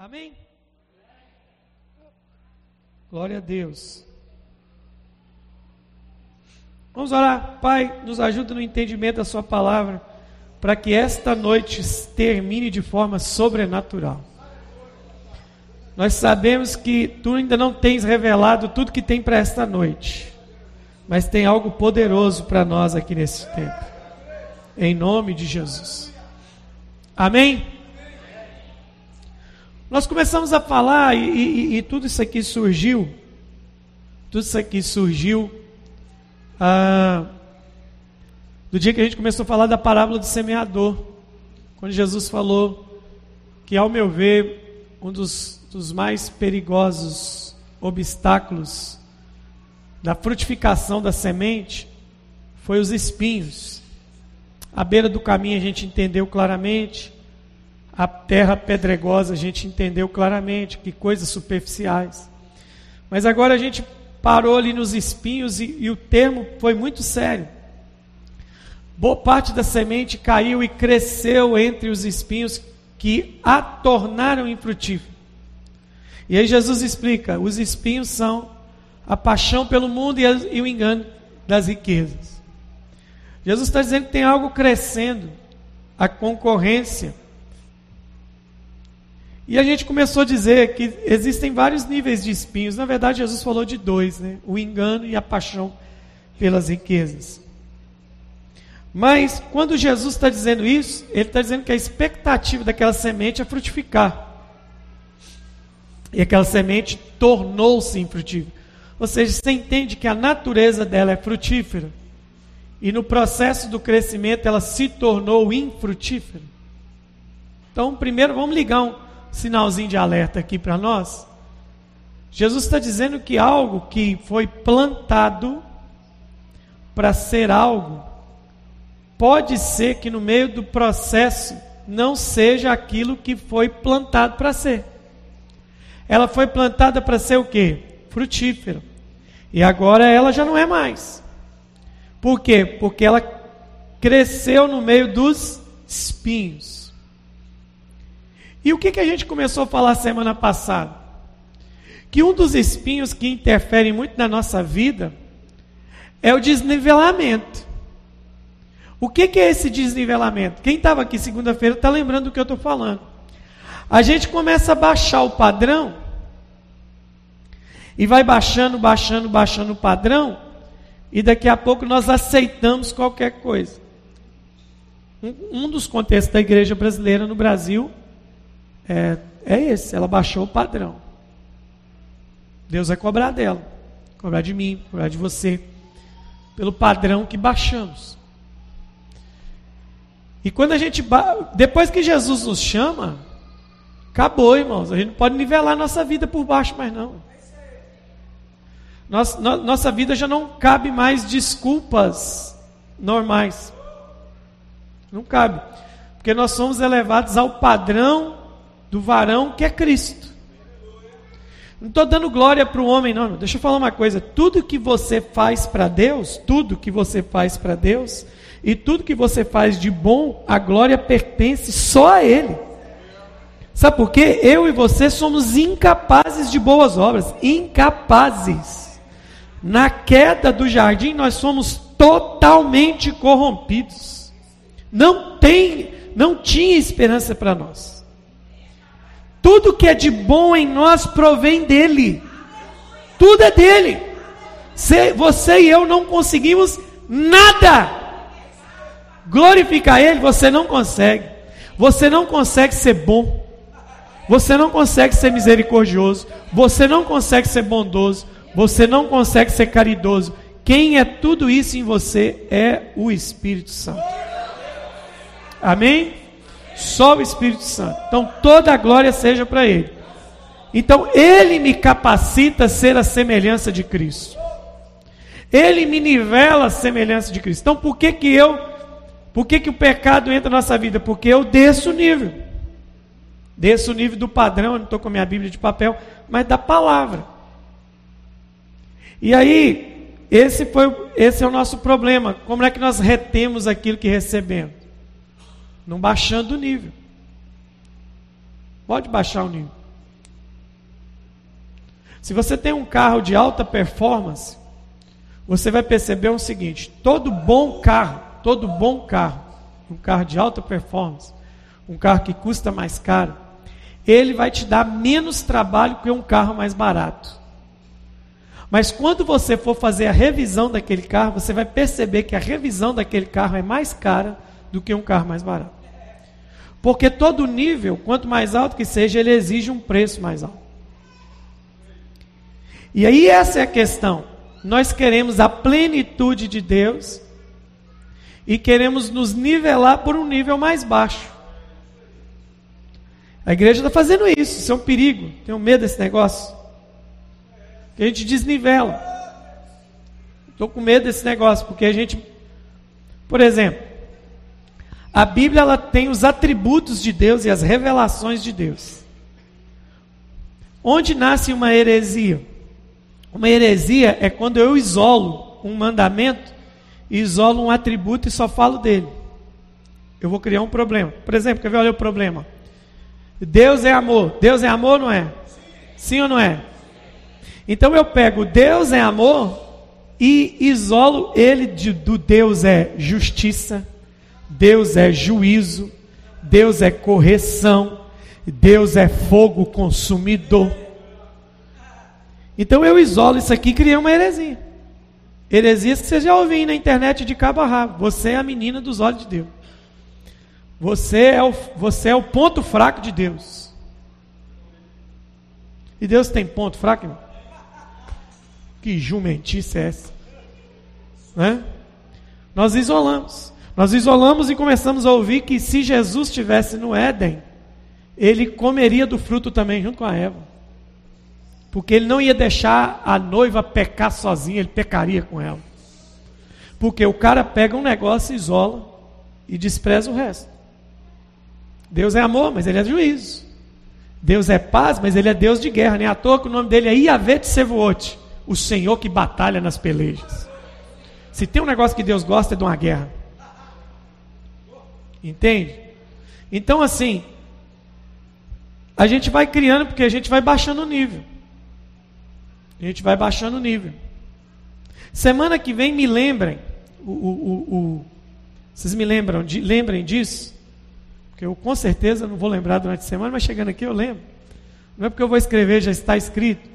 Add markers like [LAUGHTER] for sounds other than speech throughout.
Amém? Glória a Deus. Vamos orar. Pai, nos ajuda no entendimento da Sua palavra, para que esta noite termine de forma sobrenatural. Nós sabemos que Tu ainda não tens revelado tudo que tem para esta noite, mas tem algo poderoso para nós aqui nesse tempo. Em nome de Jesus. Amém? Nós começamos a falar e, e, e, tudo isso aqui surgiu, tudo isso aqui surgiu ah, do dia que a gente começou a falar da parábola do semeador, quando Jesus falou que, ao meu ver, um dos, dos mais perigosos obstáculos da frutificação da semente foi os espinhos. À beira do caminho a gente entendeu claramente a terra pedregosa, a gente entendeu claramente que coisas superficiais. Mas agora a gente parou ali nos espinhos e, e o termo foi muito sério. Boa parte da semente caiu e cresceu entre os espinhos que a tornaram infrutífera. E aí Jesus explica: os espinhos são a paixão pelo mundo e, o engano das riquezas. Jesus está dizendo que tem algo crescendo, a concorrência, e a gente começou a dizer que existem vários níveis de espinhos. Na verdade, Jesus falou de dois, né? O engano e a paixão pelas riquezas. Mas quando Jesus está dizendo isso, ele está dizendo que a expectativa daquela semente é frutificar. E aquela semente tornou-se infrutífera. Ou seja, você entende que a natureza dela é frutífera. E no processo do crescimento ela se tornou infrutífera. Então, primeiro vamos ligar um, sinalzinho de alerta aqui para nós. Jesus está dizendo que algo que foi plantado para ser algo, pode ser que no meio do processo não seja aquilo que foi plantado para ser. Ela foi plantada para ser o quê? Frutífera. E agora ela já não é mais. Por quê? Porque ela cresceu no meio dos espinhos. E o que, que a gente começou a falar semana passada? Que um dos espinhos que interferem muito na nossa vida é o desnivelamento. O que, que é esse desnivelamento? Quem estava aqui segunda-feira está lembrando do que eu estou falando. A gente começa a baixar o padrão e vai baixando, baixando, baixando o padrão, e daqui a pouco nós aceitamos qualquer coisa. Um, um dos contextos da igreja brasileira no Brasil é, é esse, ela baixou o padrão. Deus vai cobrar dela, cobrar de mim, cobrar de você, pelo padrão que baixamos. E quando a gente, depois que Jesus nos chama, acabou, irmãos. A gente não pode nivelar nossa vida por baixo mais não. Nossa, no, nossa vida já não cabe mais desculpas normais. Não cabe. Porque nós somos elevados ao padrão do varão que é Cristo. Não estou dando glória para o homem, não. Deixa eu falar uma coisa: tudo que você faz para Deus, tudo que você faz para Deus, e tudo que você faz de bom, a glória pertence só a Ele. Sabe por quê? Eu e você somos incapazes de boas obras, incapazes. Na queda do jardim, nós somos totalmente corrompidos. Não tem, não tinha esperança para nós. Tudo que é de bom em nós provém dele. Tudo é dele. Você e eu não conseguimos nada. Glorificar ele, você não consegue. Você não consegue ser bom. Você não consegue ser misericordioso. Você não consegue ser bondoso. Você não consegue ser caridoso. Quem é tudo isso em você é o Espírito Santo. Amém? Só o Espírito Santo. Então toda a glória seja para Ele. Então Ele me capacita a ser a semelhança de Cristo. Ele me nivela a semelhança de Cristo. Então por que que eu, por que que o pecado entra na nossa vida? Porque eu desço o nível. Desço o nível do padrão, eu não estou com a minha Bíblia de papel, mas da palavra. E aí, esse, foi, esse é o nosso problema. Como é que nós retemos aquilo que recebemos? Não baixando o nível. Pode baixar o nível. Se você tem um carro de alta performance, você vai perceber o seguinte: todo bom carro, todo bom carro, um carro de alta performance, um carro que custa mais caro, ele vai te dar menos trabalho que um carro mais barato. Mas quando você for fazer a revisão daquele carro, você vai perceber que a revisão daquele carro é mais cara do que um carro mais barato. Porque todo nível, quanto mais alto que seja, ele exige um preço mais alto. E aí essa é a questão. Nós queremos a plenitude de Deus e queremos nos nivelar por um nível mais baixo. A igreja está fazendo isso, isso é um perigo. Tenho medo desse negócio que a gente desnivela. Estou com medo desse negócio, porque a gente, por exemplo, a Bíblia ela tem os atributos de Deus e as revelações de Deus. Onde nasce uma heresia? Uma heresia é quando eu isolo um mandamento, isolo um atributo e só falo dele. Eu vou criar um problema. Por exemplo, quer ver? Olha o problema. Deus é amor. Deus é amor, não é? Sim ou não é? Então eu pego Deus é amor e isolo ele de, do Deus é justiça, Deus é juízo, Deus é correção, Deus é fogo consumidor. Então eu isolo isso aqui e criei uma heresia. Heresias que você já ouviu na internet de cabo a rabo. Você é a menina dos olhos de Deus. Você é o, você é o ponto fraco de Deus. E Deus tem ponto fraco, irmão? Que jumentice é essa? Né? Nós isolamos. Nós isolamos e começamos a ouvir que se Jesus estivesse no Éden, ele comeria do fruto também, junto com a Eva. Porque ele não ia deixar a noiva pecar sozinha, ele pecaria com ela. Porque o cara pega um negócio, isola e despreza o resto. Deus é amor, mas ele é juízo. Deus é paz, mas ele é Deus de guerra. Nem à toa que o nome dele é Iavet Sevuot o Senhor que batalha nas pelejas. Se tem um negócio que Deus gosta é de uma guerra. Entende? Então, assim, a gente vai criando porque a gente vai baixando o nível. A gente vai baixando o nível. Semana que vem me lembrem, o, o, o, o vocês me lembram, de, lembrem disso? Porque eu com certeza não vou lembrar durante a semana, mas chegando aqui eu lembro. Não é porque eu vou escrever, já está escrito.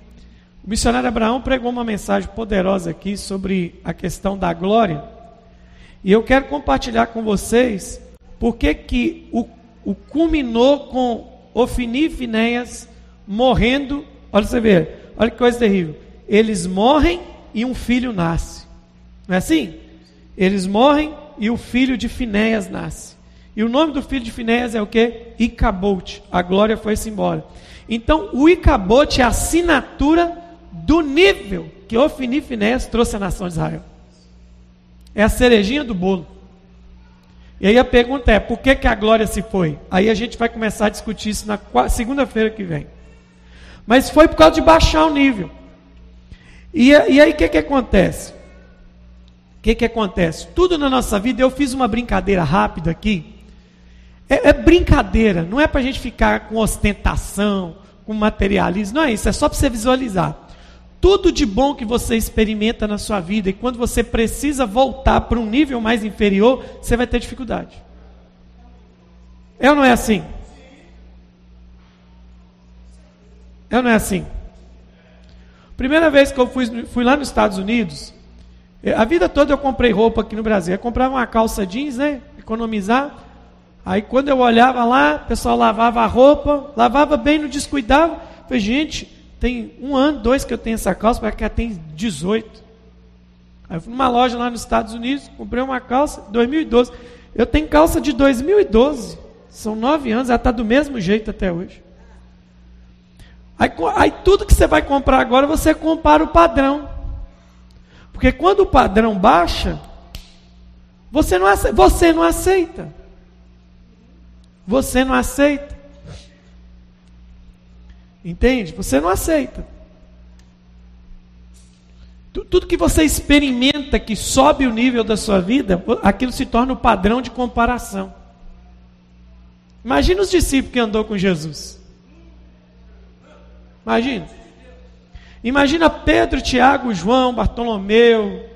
O missionário Abraão pregou uma mensagem poderosa aqui sobre a questão da glória. E eu quero compartilhar com vocês porque que o, o culminou com Ofini e Finéias morrendo. Olha você ver, olha que coisa terrível. Eles morrem e um filho nasce. Não é assim? Eles morrem e o filho de Finéias nasce. E o nome do filho de Finéias é o que? Icabote. A glória foi-se embora. Então, o Icabote é a assinatura do nível que Ofni Finés trouxe à nação de Israel. É a cerejinha do bolo. E aí a pergunta é: por que, que a glória se foi? Aí a gente vai começar a discutir isso na segunda-feira que vem. Mas foi por causa de baixar o nível. E, e aí o que, que acontece? O que, que acontece? Tudo na nossa vida, eu fiz uma brincadeira rápida aqui. É, é brincadeira, não é para a gente ficar com ostentação, com materialismo, não é isso, é só para você visualizar tudo de bom que você experimenta na sua vida, e quando você precisa voltar para um nível mais inferior, você vai ter dificuldade. É ou não é assim? É ou não é assim? Primeira vez que eu fui, fui lá nos Estados Unidos, eh, a vida toda eu comprei roupa aqui no Brasil. Eu comprava uma calça jeans, né? Economizar. Aí quando eu olhava lá, o pessoal lavava a roupa, lavava bem, não descuidava. falei, gente, tem um ano, dois que eu tenho essa calça, para ela tem 18. Aí eu fui numa loja lá nos Estados Unidos, comprei uma calça, 2012. Eu tenho calça de 2012. São nove anos, ela está do mesmo jeito até hoje. Aí, aí tudo que você vai comprar agora, você compara o padrão. Porque quando o padrão baixa, você não aceita. Você não aceita. Você não aceita. Entende? Você não aceita. Tudo que você experimenta que sobe o nível da sua vida, aquilo se torna o padrão de comparação. Imagina os discípulos que andou com Jesus. Imagina. Imagina Pedro, Tiago, João, Bartolomeu,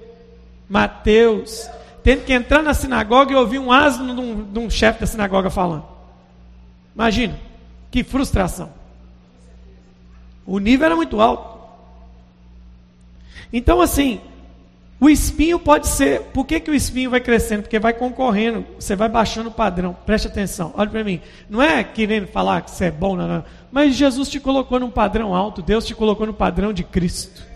Mateus, tendo que entrar na sinagoga e ouvir um asno de um, um chefe da sinagoga falando. Imagina, que frustração. O nível era muito alto. Então, assim, o espinho pode ser. Por que, que o espinho vai crescendo? Porque vai concorrendo, você vai baixando o padrão. Preste atenção, olha para mim. Não é querendo falar que você é bom, não, não. Mas Jesus te colocou num padrão alto, Deus te colocou no padrão de Cristo.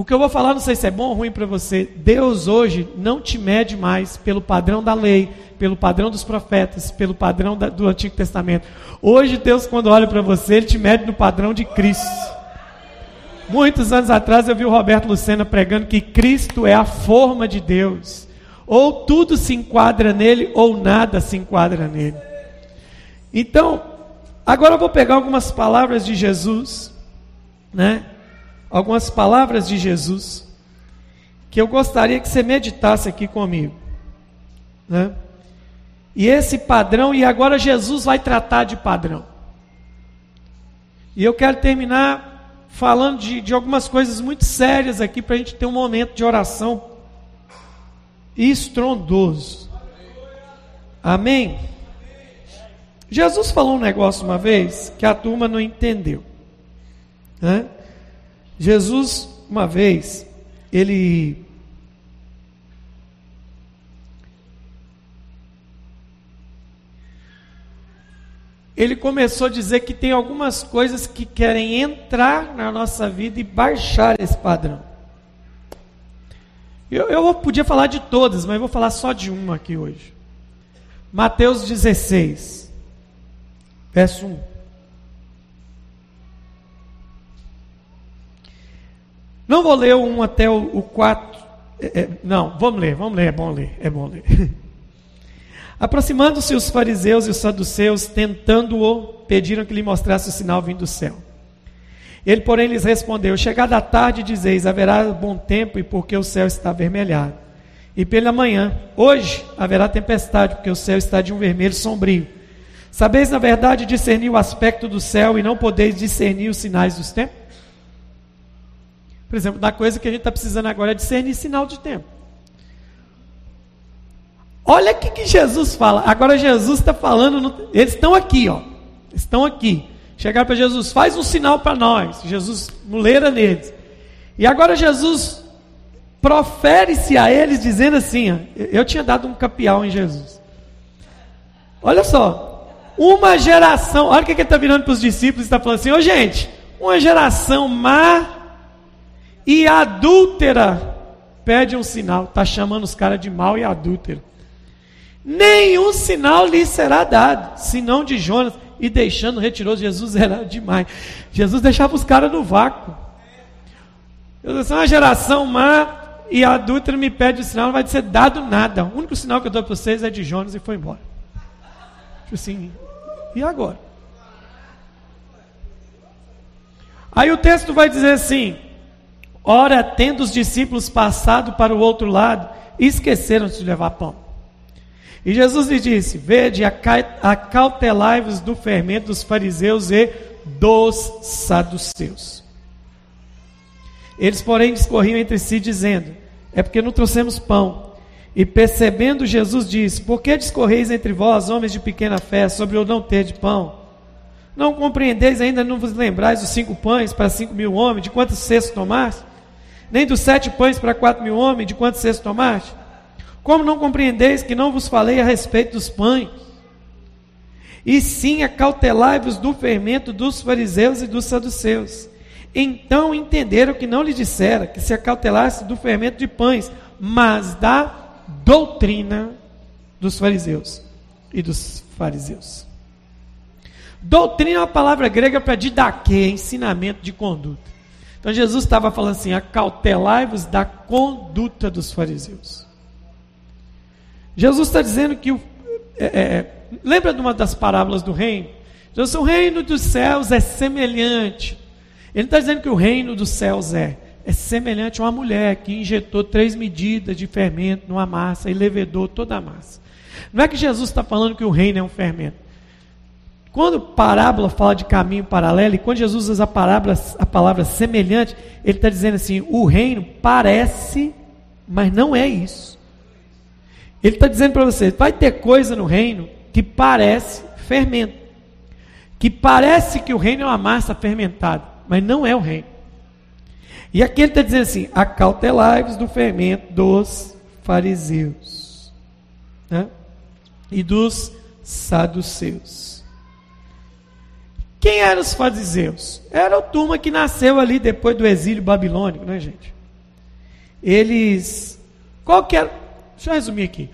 O que eu vou falar, não sei se é bom ou ruim para você. Deus hoje não te mede mais pelo padrão da lei, pelo padrão dos profetas, pelo padrão da, do Antigo Testamento. Hoje, Deus, quando olha para você, Ele te mede no padrão de Cristo. Muitos anos atrás eu vi o Roberto Lucena pregando que Cristo é a forma de Deus. Ou tudo se enquadra nele, ou nada se enquadra nele. Então, agora eu vou pegar algumas palavras de Jesus, né? Algumas palavras de Jesus que eu gostaria que você meditasse aqui comigo, né? E esse padrão, e agora Jesus vai tratar de padrão. E eu quero terminar falando de, de algumas coisas muito sérias aqui para a gente ter um momento de oração estrondoso. Amém? Jesus falou um negócio uma vez que a turma não entendeu. Né? Jesus, uma vez, ele ele começou a dizer que tem algumas coisas que querem entrar na nossa vida e baixar esse padrão. Eu, eu podia falar de todas, mas vou falar só de uma aqui hoje. Mateus 16, verso 1. Não vou ler o 1 até o 4. É, é, não, vamos ler, vamos ler, é bom ler, é bom ler. [LAUGHS] Aproximando-se os fariseus e os saduceus, tentando-o, pediram que lhe mostrasse o sinal vindo do céu. Ele, porém, lhes respondeu: Chegada a tarde, dizeis: haverá bom tempo, e porque o céu está avermelhado. E pela manhã, hoje haverá tempestade, porque o céu está de um vermelho sombrio. Sabeis, na verdade, discernir o aspecto do céu e não podeis discernir os sinais dos tempos? Por exemplo, da coisa que a gente está precisando agora é discernir sinal de tempo. Olha o que, Jesus fala. Agora Jesus está falando, no, eles estão aqui, ó. Estão aqui. Chegaram para Jesus, faz um sinal para nós. Jesus muleira neles. E agora Jesus profere-se a eles dizendo assim: ó, eu tinha dado um capial em Jesus. Olha só, uma geração, olha o que ele está virando para os discípulos e está falando assim: ô gente, uma geração má e adúltera pede um sinal, está chamando os caras de mal e adúltero nenhum sinal lhe será dado, senão de Jonas, e deixando retirou Jesus era demais. Jesus deixava os caras no vácuo. Eu disse, uma geração má e a adúltera me pede o sinal, não vai ser dado nada. O único sinal que eu dou para vocês é de Jonas e foi embora. Tipo assim, e agora? Aí o texto vai dizer assim: Ora, tendo os discípulos passado para o outro lado, esqueceram-se de levar pão. E Jesus lhe disse: Vede, acautelai-vos do fermento dos fariseus e dos saduceus. Eles, porém, discorriam entre si, dizendo: É porque não trouxemos pão. E percebendo, Jesus disse: Por que discorreis entre vós, homens de pequena fé, sobre o não ter de pão? Não compreendeis ainda, não vos lembrais dos cinco pães para cinco mil homens, de quantos cestos tomaste? Nem dos sete pães para quatro mil homens, de quantos cestos tomaste? Como não compreendeis que não vos falei a respeito dos pães? E sim acautelai-vos do fermento dos fariseus e dos saduceus. Então entenderam que não lhe dissera que se acautelasse do fermento de pães, mas da doutrina dos fariseus e dos fariseus. Doutrina é uma palavra grega para didaquê, ensinamento de conduta. Então Jesus estava falando assim: acautelai-vos da conduta dos fariseus. Jesus está dizendo que. É, é, é, lembra de uma das parábolas do reino? Jesus, o reino dos céus é semelhante. Ele está dizendo que o reino dos céus é, é semelhante a uma mulher que injetou três medidas de fermento numa massa e levedou toda a massa. Não é que Jesus está falando que o reino é um fermento. Quando parábola fala de caminho paralelo, e quando Jesus usa a palavra, a palavra semelhante, ele está dizendo assim: o reino parece, mas não é isso. Ele está dizendo para você: vai ter coisa no reino que parece fermento, que parece que o reino é uma massa fermentada, mas não é o reino. E aqui ele está dizendo assim: acautelai-vos do fermento dos fariseus né? e dos saduceus. Quem eram os fariseus? Era a turma que nasceu ali depois do exílio babilônico, né, gente? Eles. Qual que era. Deixa eu resumir aqui.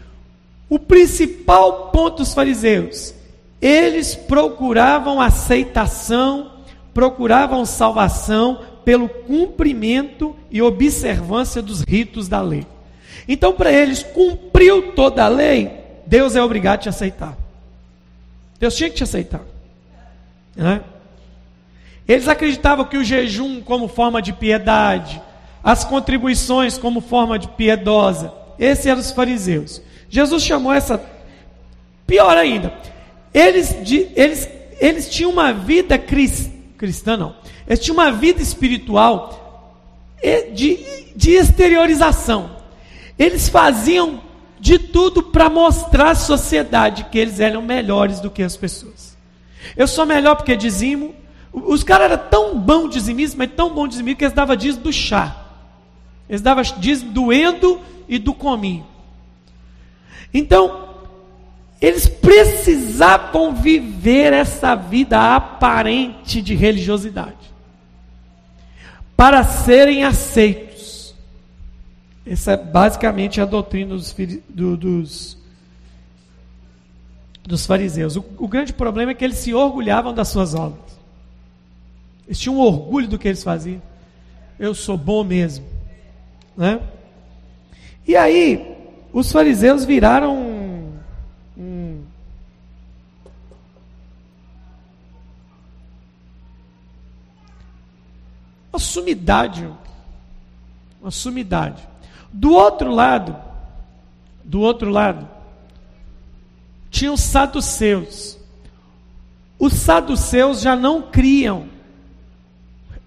O principal ponto dos fariseus, eles procuravam aceitação, procuravam salvação pelo cumprimento e observância dos ritos da lei. Então, para eles, cumpriu toda a lei, Deus é obrigado a te aceitar. Deus tinha que te aceitar. Né? Eles acreditavam que o jejum como forma de piedade, as contribuições como forma de piedosa, esses eram os fariseus. Jesus chamou essa. Pior ainda, eles, eles, eles tinham uma vida crist, cristã, não. Eles tinham uma vida espiritual de, de exteriorização. Eles faziam de tudo para mostrar à sociedade que eles eram melhores do que as pessoas. Eu sou melhor porque dizimo. Os caras eram tão bom dizimismo, mas tão bom dizimismo que eles davam dízimo do chá. Eles davam dízimo do endo e do cominho. Então, eles precisavam viver essa vida aparente de religiosidade para serem aceitos. Essa é basicamente a doutrina dos, dos dos fariseus. O, o, grande problema é que eles se orgulhavam das suas obras. Eles tinham orgulho do que eles faziam. Eu sou bom mesmo. Né? E aí, os fariseus viraram um, um, uma sumidade. Uma sumidade. Do outro lado, do outro lado, tinha os saduceus. Os saduceus já não criam.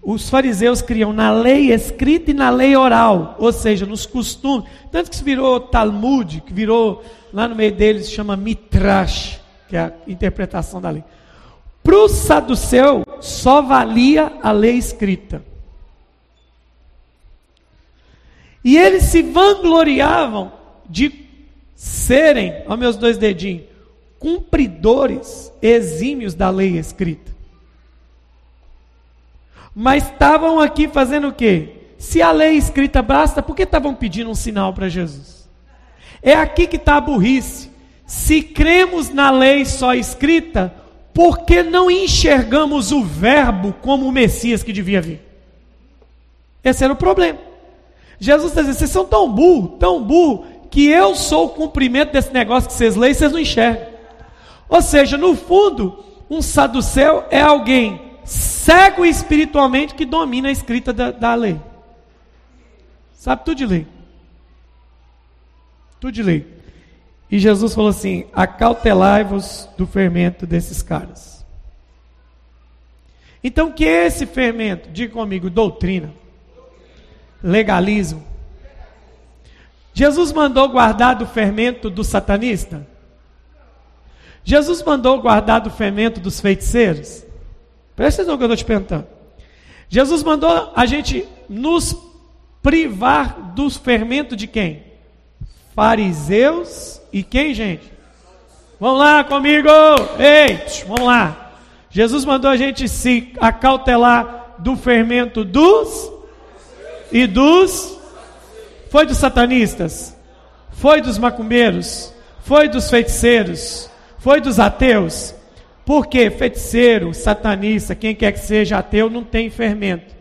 Os fariseus criam na lei escrita e na lei oral, ou seja, nos costumes. Tanto que se virou Talmud, que virou, lá no meio deles, chama Mitrash, que é a interpretação da lei. Para o saduceu, só valia a lei escrita. E eles se vangloriavam de serem, ó meus dois dedinhos, cumpridores exímios da lei escrita. Mas estavam aqui fazendo o quê? Se a lei escrita basta, por que estavam pedindo um sinal para Jesus? É aqui que está a burrice. Se cremos na lei só escrita, por que não enxergamos o Verbo como o Messias que devia vir? Esse era o problema. Jesus está dizendo: vocês são tão burro, tão burro, que eu sou o cumprimento desse negócio que vocês leem e vocês não enxergam. Ou seja, no fundo, um saduceu é alguém cego espiritualmente que domina a escrita da, da lei. Sabe tudo de lei. Tudo de lei. E Jesus falou assim: acautelai-vos do fermento desses caras. Então, que esse fermento? Diga comigo: doutrina, legalismo. Jesus mandou guardar do fermento do satanista? Jesus mandou guardar do fermento dos feiticeiros? Presta atenção que eu estou te perguntando. Jesus mandou a gente nos privar dos fermentos de quem? Fariseus e quem, gente? Vamos lá comigo! Ei, vamos lá. Jesus mandou a gente se acautelar do fermento dos e dos. Foi dos satanistas? Foi dos macumbeiros? Foi dos feiticeiros? Foi dos ateus? Porque feiticeiro, satanista, quem quer que seja ateu, não tem fermento.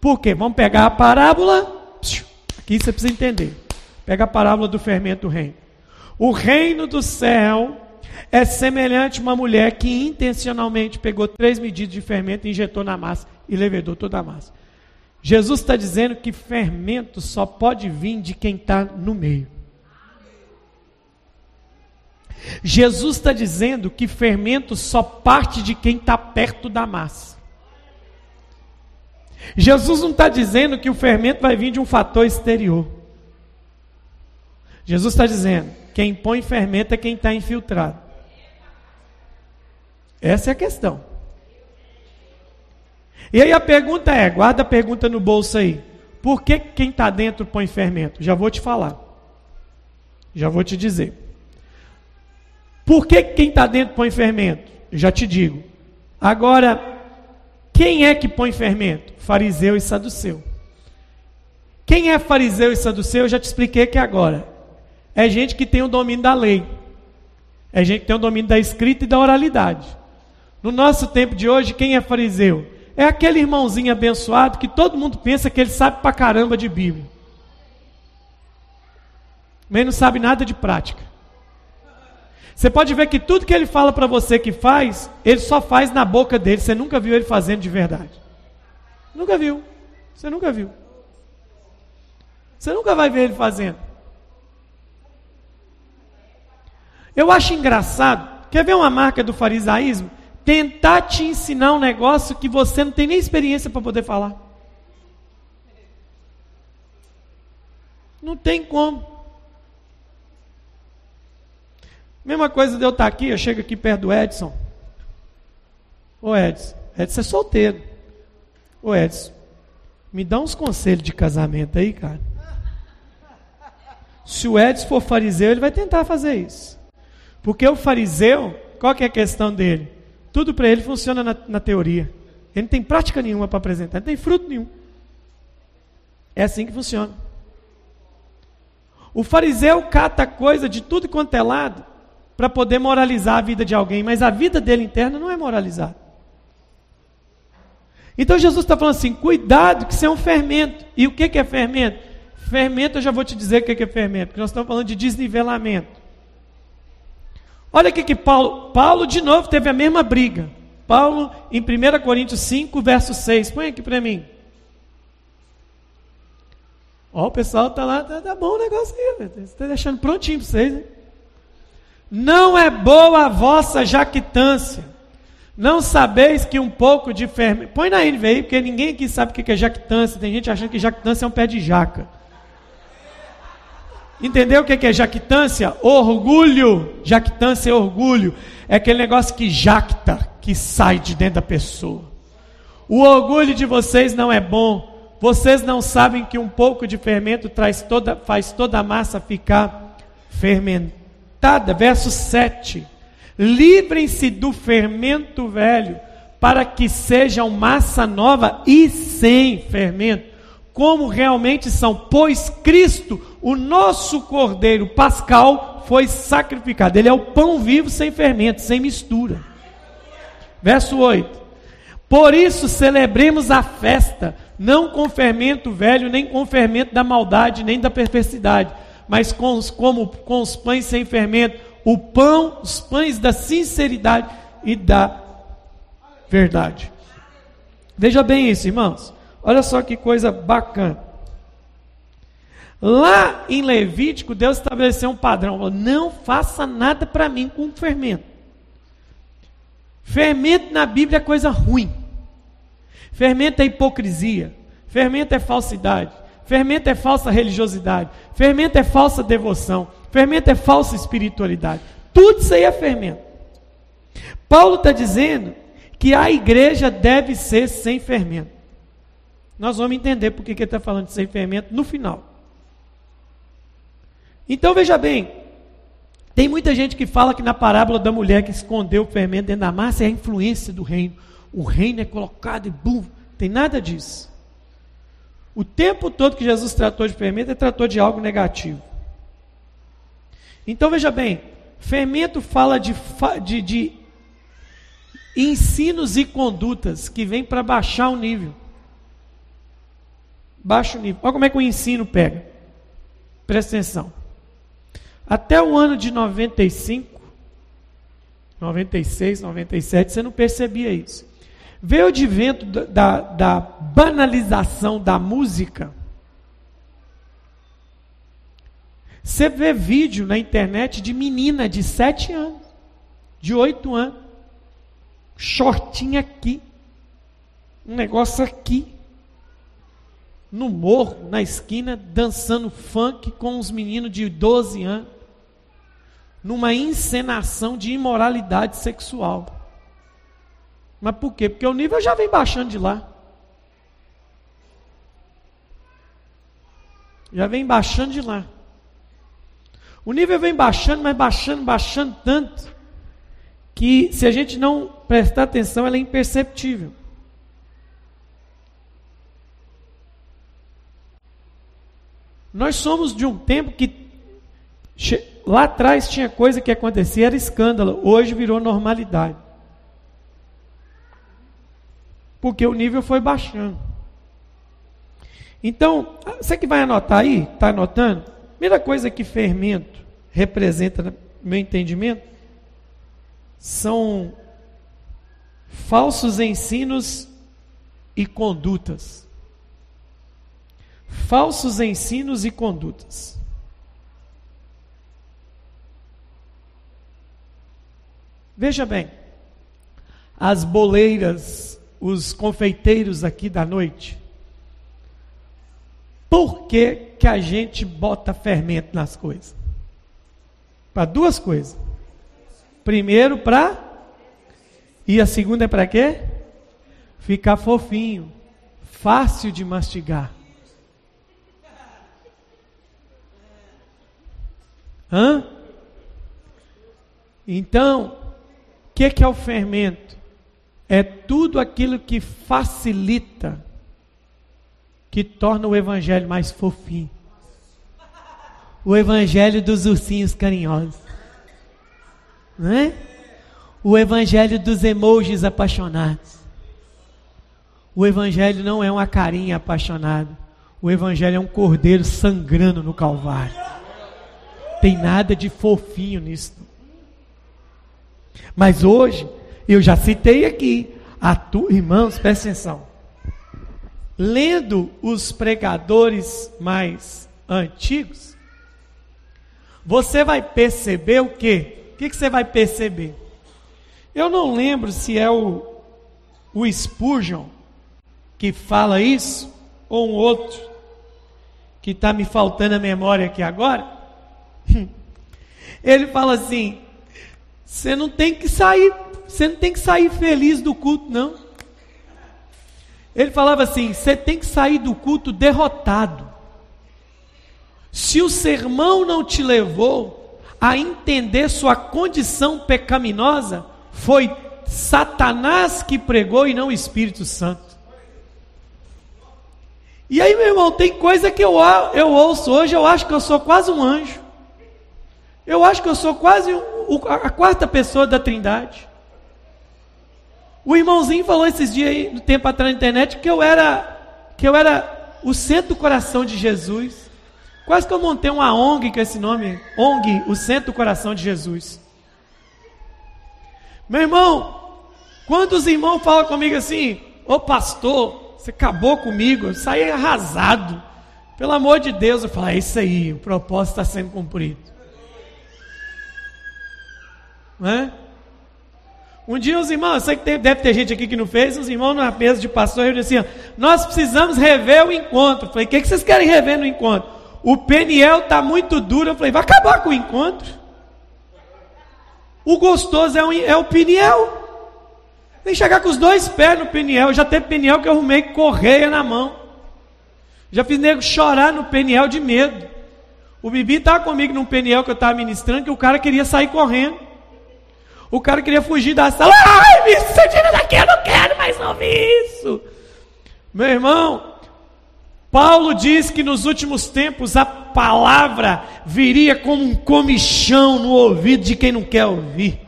Por quê? Vamos pegar a parábola. Aqui você precisa entender. Pega a parábola do fermento reino. O reino do céu é semelhante a uma mulher que intencionalmente pegou três medidas de fermento, injetou na massa e levedou toda a massa. Jesus está dizendo que fermento só pode vir de quem está no meio. Jesus está dizendo que fermento só parte de quem está perto da massa. Jesus não está dizendo que o fermento vai vir de um fator exterior. Jesus está dizendo: quem põe fermento é quem está infiltrado. Essa é a questão. E aí a pergunta é: guarda a pergunta no bolso aí. Por que quem está dentro põe fermento? Já vou te falar. Já vou te dizer. Por que quem está dentro põe fermento? Já te digo. Agora, quem é que põe fermento? Fariseu e saduceu. Quem é fariseu e saduceu? Eu já te expliquei que agora. É gente que tem o domínio da lei. É gente que tem o domínio da escrita e da oralidade. No nosso tempo de hoje, quem é fariseu? É aquele irmãozinho abençoado que todo mundo pensa que ele sabe pra caramba de Bíblia. Mas não sabe nada de prática. Você pode ver que tudo que ele fala para você que faz, ele só faz na boca dele. Você nunca viu ele fazendo de verdade. Nunca viu. Você nunca viu. Você nunca vai ver ele fazendo. Eu acho engraçado. Quer ver uma marca do farisaísmo? Tentar te ensinar um negócio que você não tem nem experiência para poder falar. Não tem como. Mesma coisa de eu estar aqui, eu chego aqui perto do Edson. Ô Edson, Edson é solteiro. Ô Edson, me dá uns conselhos de casamento aí, cara. Se o Edson for fariseu, ele vai tentar fazer isso. Porque o fariseu, qual que é a questão dele? Tudo para ele funciona na, na, teoria. Ele não tem prática nenhuma para apresentar, não tem fruto nenhum. É assim que funciona. O fariseu cata coisa de tudo quanto é lado para poder moralizar a vida de alguém, mas a vida dele interna não é moralizada. Então Jesus está falando assim: cuidado, que isso é um fermento. E o que, que é fermento? Fermento, eu já vou te dizer o que, que é fermento, porque nós estamos falando de desnivelamento. Olha aqui que Paulo, Paulo de novo teve a mesma briga. Paulo, em 1 Coríntios 5, verso 6. Põe aqui para mim. Ó, o pessoal está lá, tá, tá, bom o negócio aí, está deixando prontinho para vocês. Hein? Não é boa a vossa jactância. Não sabeis que um pouco de fermento. Põe na NVI, porque ninguém aqui sabe o que é jactância. Tem gente achando que jactância é um pé de jaca. Entendeu o que é jactância? Orgulho. Jactância é orgulho. É aquele negócio que jacta, que sai de dentro da pessoa. O orgulho de vocês não é bom. Vocês não sabem que um pouco de fermento traz toda, faz toda a massa ficar fermentada verso 7. Livrem-se do fermento velho, para que sejam massa nova e sem fermento, como realmente são, pois Cristo, o nosso Cordeiro Pascal, foi sacrificado. Ele é o pão vivo sem fermento, sem mistura. Verso 8. Por isso celebremos a festa, não com fermento velho, nem com fermento da maldade, nem da perversidade mas com os, como com os pães sem fermento, o pão, os pães da sinceridade e da verdade. Veja bem isso, irmãos. Olha só que coisa bacana. Lá em Levítico, Deus estabeleceu um padrão: não faça nada para mim com fermento. Fermento na Bíblia é coisa ruim. Fermento é hipocrisia. Fermento é falsidade. Fermento é falsa religiosidade. Fermento é falsa devoção. Fermento é falsa espiritualidade. Tudo isso aí é fermento. Paulo está dizendo que a igreja deve ser sem fermento. Nós vamos entender porque ele está falando de sem fermento no final. Então veja bem, tem muita gente que fala que na parábola da mulher que escondeu o fermento dentro da massa é a influência do reino. O reino é colocado e bum, tem nada disso. O tempo todo que Jesus tratou de fermento, ele tratou de algo negativo. Então veja bem, fermento fala de, de, de ensinos e condutas que vêm para baixar o nível. Baixa o nível. Olha como é que o ensino pega. Presta atenção. Até o ano de 95, 96, 97, você não percebia isso. Veio o advento da, da banalização da música. Você vê vídeo na internet de menina de 7 anos, de 8 anos, shortinho aqui, um negócio aqui, no morro, na esquina, dançando funk com os meninos de 12 anos, numa encenação de imoralidade sexual. Mas por quê? Porque o nível já vem baixando de lá. Já vem baixando de lá. O nível vem baixando, mas baixando, baixando tanto, que se a gente não prestar atenção, ela é imperceptível. Nós somos de um tempo que lá atrás tinha coisa que acontecia, era escândalo, hoje virou normalidade. Porque o nível foi baixando. Então, você que vai anotar aí, está anotando? Primeira coisa que fermento representa, no meu entendimento, são falsos ensinos e condutas. Falsos ensinos e condutas. Veja bem, as boleiras, os confeiteiros aqui da noite, por que, que a gente bota fermento nas coisas? Para duas coisas. Primeiro, para. E a segunda é para quê? Ficar fofinho, fácil de mastigar. Hã? Então, o que, que é o fermento? É tudo aquilo que facilita que torna o evangelho mais fofinho. O evangelho dos ursinhos carinhosos. Não é? O evangelho dos emojis apaixonados. O evangelho não é uma carinha apaixonada. O evangelho é um cordeiro sangrando no calvário. Tem nada de fofinho nisso. Mas hoje, eu já citei aqui, a tu, irmãos, presta atenção lendo os pregadores mais antigos, você vai perceber o quê? O que, que você vai perceber? Eu não lembro se é o, o Spurgeon que fala isso, ou um outro que está me faltando a memória aqui agora. [LAUGHS] Ele fala assim: você não tem que sair, você não tem que sair feliz do culto, não. Ele falava assim: você tem que sair do culto derrotado. Se o sermão não te levou a entender sua condição pecaminosa, foi Satanás que pregou e não o Espírito Santo. E aí, meu irmão, tem coisa que eu, eu ouço hoje, eu acho que eu sou quase um anjo. Eu acho que eu sou quase a quarta pessoa da Trindade. O irmãozinho falou esses dias aí, no tempo atrás na internet, que eu era que eu era o centro do coração de Jesus. Quase que eu montei uma ONG com esse nome, ONG, o centro do coração de Jesus. Meu irmão, quando os irmãos falam comigo assim, ô pastor, você acabou comigo, eu saí arrasado. Pelo amor de Deus, eu falo, é isso aí, o propósito está sendo cumprido. Não é? Um dia os irmãos, eu sei que tem, deve ter gente aqui que não fez, os irmãos na mesa de pastor, eu disse assim, nós precisamos rever o encontro. Eu falei, o que, que vocês querem rever no encontro? O peniel está muito duro. Eu falei, vai acabar com o encontro. O gostoso é o, é o peniel. Tem chegar com os dois pés no peniel. Já teve peniel que eu arrumei correia na mão. Já fiz nego chorar no peniel de medo. O Bibi estava comigo num peniel que eu estava ministrando, que o cara queria sair correndo. O cara queria fugir da sala. Ai, me tira daqui, eu não quero mais ouvir isso. Meu irmão, Paulo diz que nos últimos tempos a palavra viria como um comichão no ouvido de quem não quer ouvir.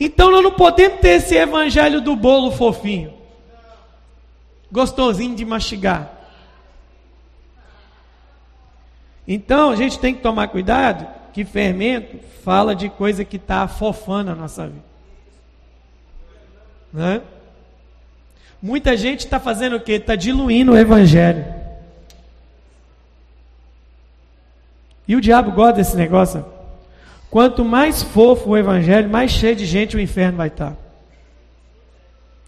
Então nós não podemos ter esse evangelho do bolo fofinho, gostosinho de mastigar. Então a gente tem que tomar cuidado que fermento fala de coisa que está afofando a nossa vida. Né? Muita gente está fazendo o que? Está diluindo o evangelho. E o diabo gosta desse negócio. Quanto mais fofo o evangelho, mais cheio de gente o inferno vai estar.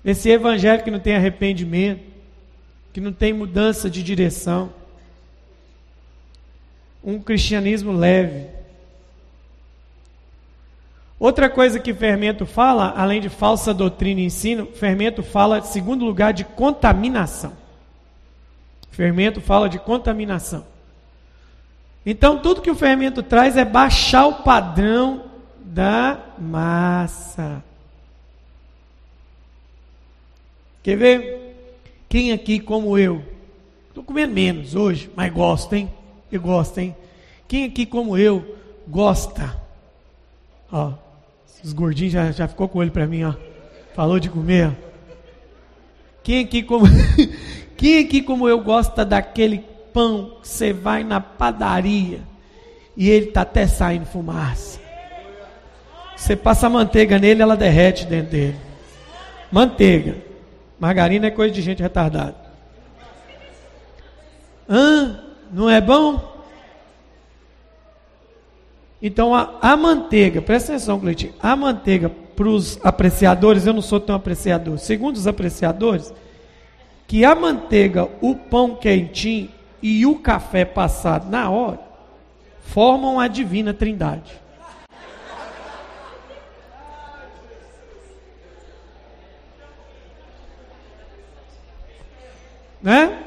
Esse evangelho que não tem arrependimento, que não tem mudança de direção. Um cristianismo leve. Outra coisa que fermento fala, além de falsa doutrina e ensino, fermento fala, em segundo lugar, de contaminação. Fermento fala de contaminação. Então, tudo que o fermento traz é baixar o padrão da massa. Quer ver? Quem aqui, como eu, estou comendo menos hoje, mas gosto, hein? Eu gosto, hein? Quem aqui, como eu, gosta? Ó, os gordinhos já, já ficou com o olho para mim, ó. Falou de comer. Quem aqui, como, [LAUGHS] quem aqui, como eu, gosta daquele pão que você vai na padaria e ele está até saindo fumaça. Você passa manteiga nele, ela derrete dentro dele. Manteiga. Margarina é coisa de gente retardada. Hã? Não é bom? Então a, a manteiga, presta atenção, Cleitinho, a manteiga para os apreciadores, eu não sou tão apreciador. Segundo os apreciadores, que a manteiga, o pão quentinho e o café passado na hora formam a divina trindade. Né?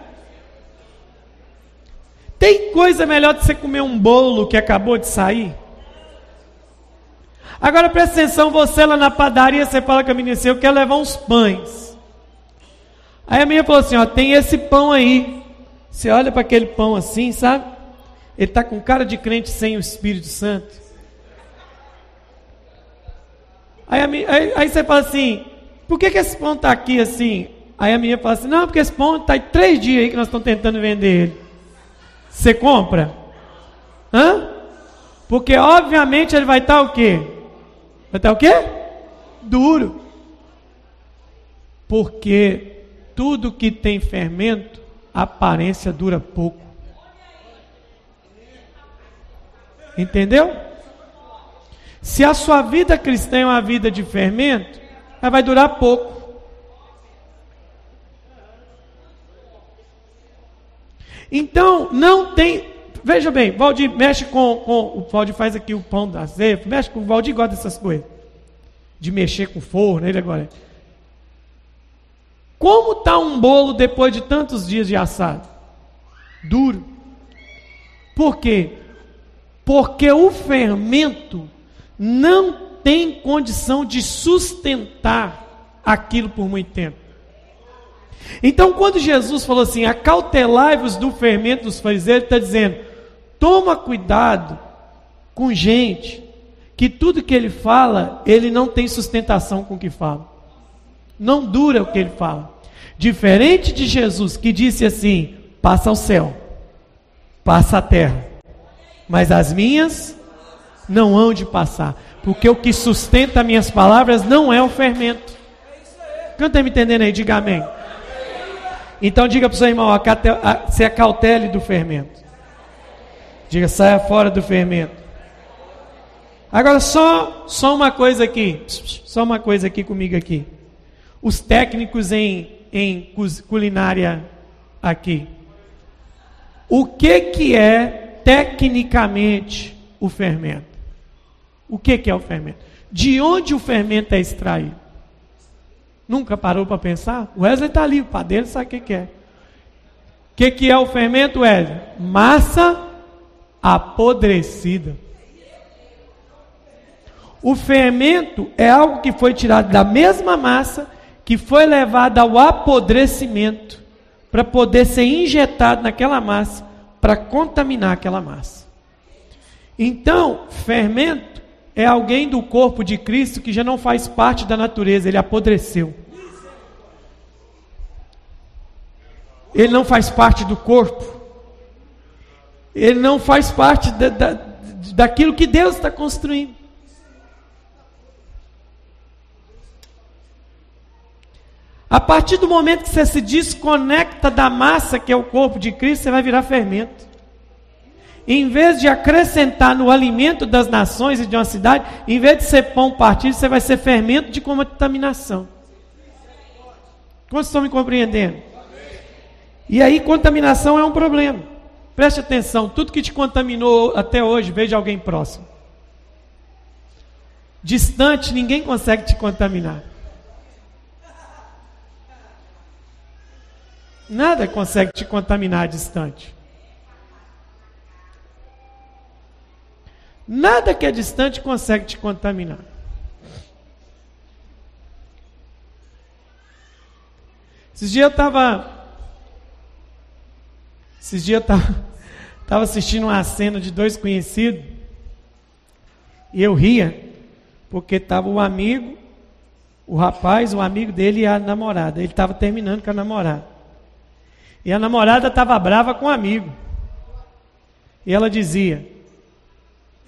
Tem coisa melhor de você comer um bolo que acabou de sair? Agora presta atenção, você lá na padaria, você fala com a menina assim, eu quero levar uns pães. Aí a menina falou assim, ó, tem esse pão aí. Você olha para aquele pão assim, sabe? Ele está com cara de crente sem o Espírito Santo. Aí, aí, aí você fala assim: por que, que esse pão está aqui assim? Aí a minha fala assim: não, porque esse pão está em três dias aí que nós estamos tentando vender ele. Você compra? Hã? Porque obviamente ele vai estar tá o quê? Vai estar tá o quê? Duro. Porque tudo que tem fermento aparência dura pouco. Entendeu? Se a sua vida cristã é uma vida de fermento, ela vai durar pouco. Então, não tem. Veja bem, Valdir mexe com, com. O Valdir faz aqui o pão da azeite, mexe com. O Valdir gosta dessas coisas. De mexer com forno, ele agora. Como está um bolo depois de tantos dias de assado? Duro. Por quê? Porque o fermento não tem condição de sustentar aquilo por muito tempo. Então, quando Jesus falou assim, acautelai-vos do fermento dos fariseus, ele está dizendo, toma cuidado com gente que tudo que ele fala, ele não tem sustentação com o que fala não dura o que ele fala. Diferente de Jesus que disse assim: passa ao céu, passa a terra, mas as minhas não hão de passar, porque o que sustenta minhas palavras não é o fermento. Quem está me entendendo aí? Diga amém. Então diga para o seu irmão: se acautele do fermento. Diga, saia fora do fermento. Agora só, só uma coisa aqui, só uma coisa aqui comigo aqui os técnicos em, em culinária aqui. O que, que é tecnicamente o fermento? O que, que é o fermento? De onde o fermento é extraído? Nunca parou para pensar? O Wesley está ali, o padeiro sabe o que, que é. O que, que é o fermento, Wesley? Massa apodrecida. O fermento é algo que foi tirado da mesma massa que foi levado ao apodrecimento para poder ser injetado naquela massa para contaminar aquela massa. Então, fermento é alguém do corpo de Cristo que já não faz parte da natureza, ele apodreceu. Ele não faz parte do corpo. Ele não faz parte da, da, daquilo que Deus está construindo. A partir do momento que você se desconecta da massa que é o corpo de Cristo, você vai virar fermento. Em vez de acrescentar no alimento das nações e de uma cidade, em vez de ser pão partido, você vai ser fermento de contaminação. Como estão me compreendendo? E aí, contaminação é um problema. Preste atenção: tudo que te contaminou até hoje de alguém próximo. Distante, ninguém consegue te contaminar. Nada consegue te contaminar distante. Nada que é distante consegue te contaminar. Esses dias eu estava. Esses dias eu estava [LAUGHS] assistindo uma cena de dois conhecidos. E eu ria, porque estava o amigo, o rapaz, o amigo dele e a namorada. Ele estava terminando com a namorada. E a namorada estava brava com o amigo. E ela dizia: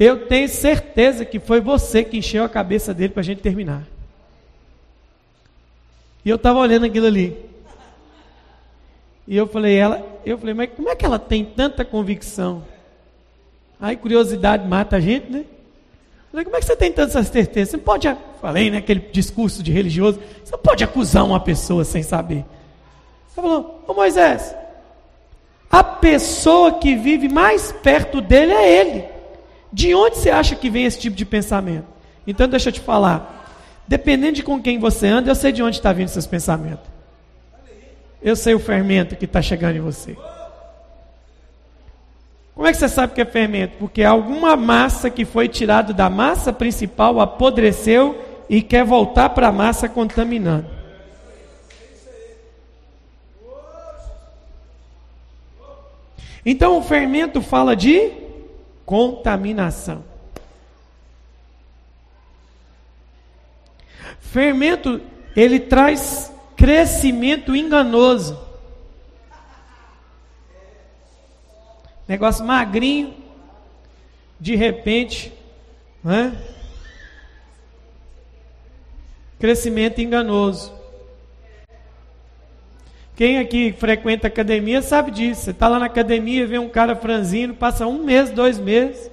eu tenho certeza que foi você que encheu a cabeça dele para a gente terminar. E eu estava olhando aquilo ali. E eu falei, ela, eu falei, mas como é que ela tem tanta convicção? Aí curiosidade mata a gente, né? Eu falei, como é que você tem tanta certeza? Você não pode, falei, né, aquele discurso de religioso, você não pode acusar uma pessoa sem saber. Ela falou, ô Moisés, a pessoa que vive mais perto dele é ele. De onde você acha que vem esse tipo de pensamento? Então deixa eu te falar. Dependendo de com quem você anda, eu sei de onde está vindo seus pensamentos. Eu sei o fermento que está chegando em você. Como é que você sabe que é fermento? Porque alguma massa que foi tirada da massa principal apodreceu e quer voltar para a massa contaminando. Então o fermento fala de contaminação. Fermento, ele traz crescimento enganoso. Negócio magrinho, de repente, né? Crescimento enganoso. Quem aqui frequenta academia sabe disso. Você está lá na academia, vê um cara franzino, passa um mês, dois meses,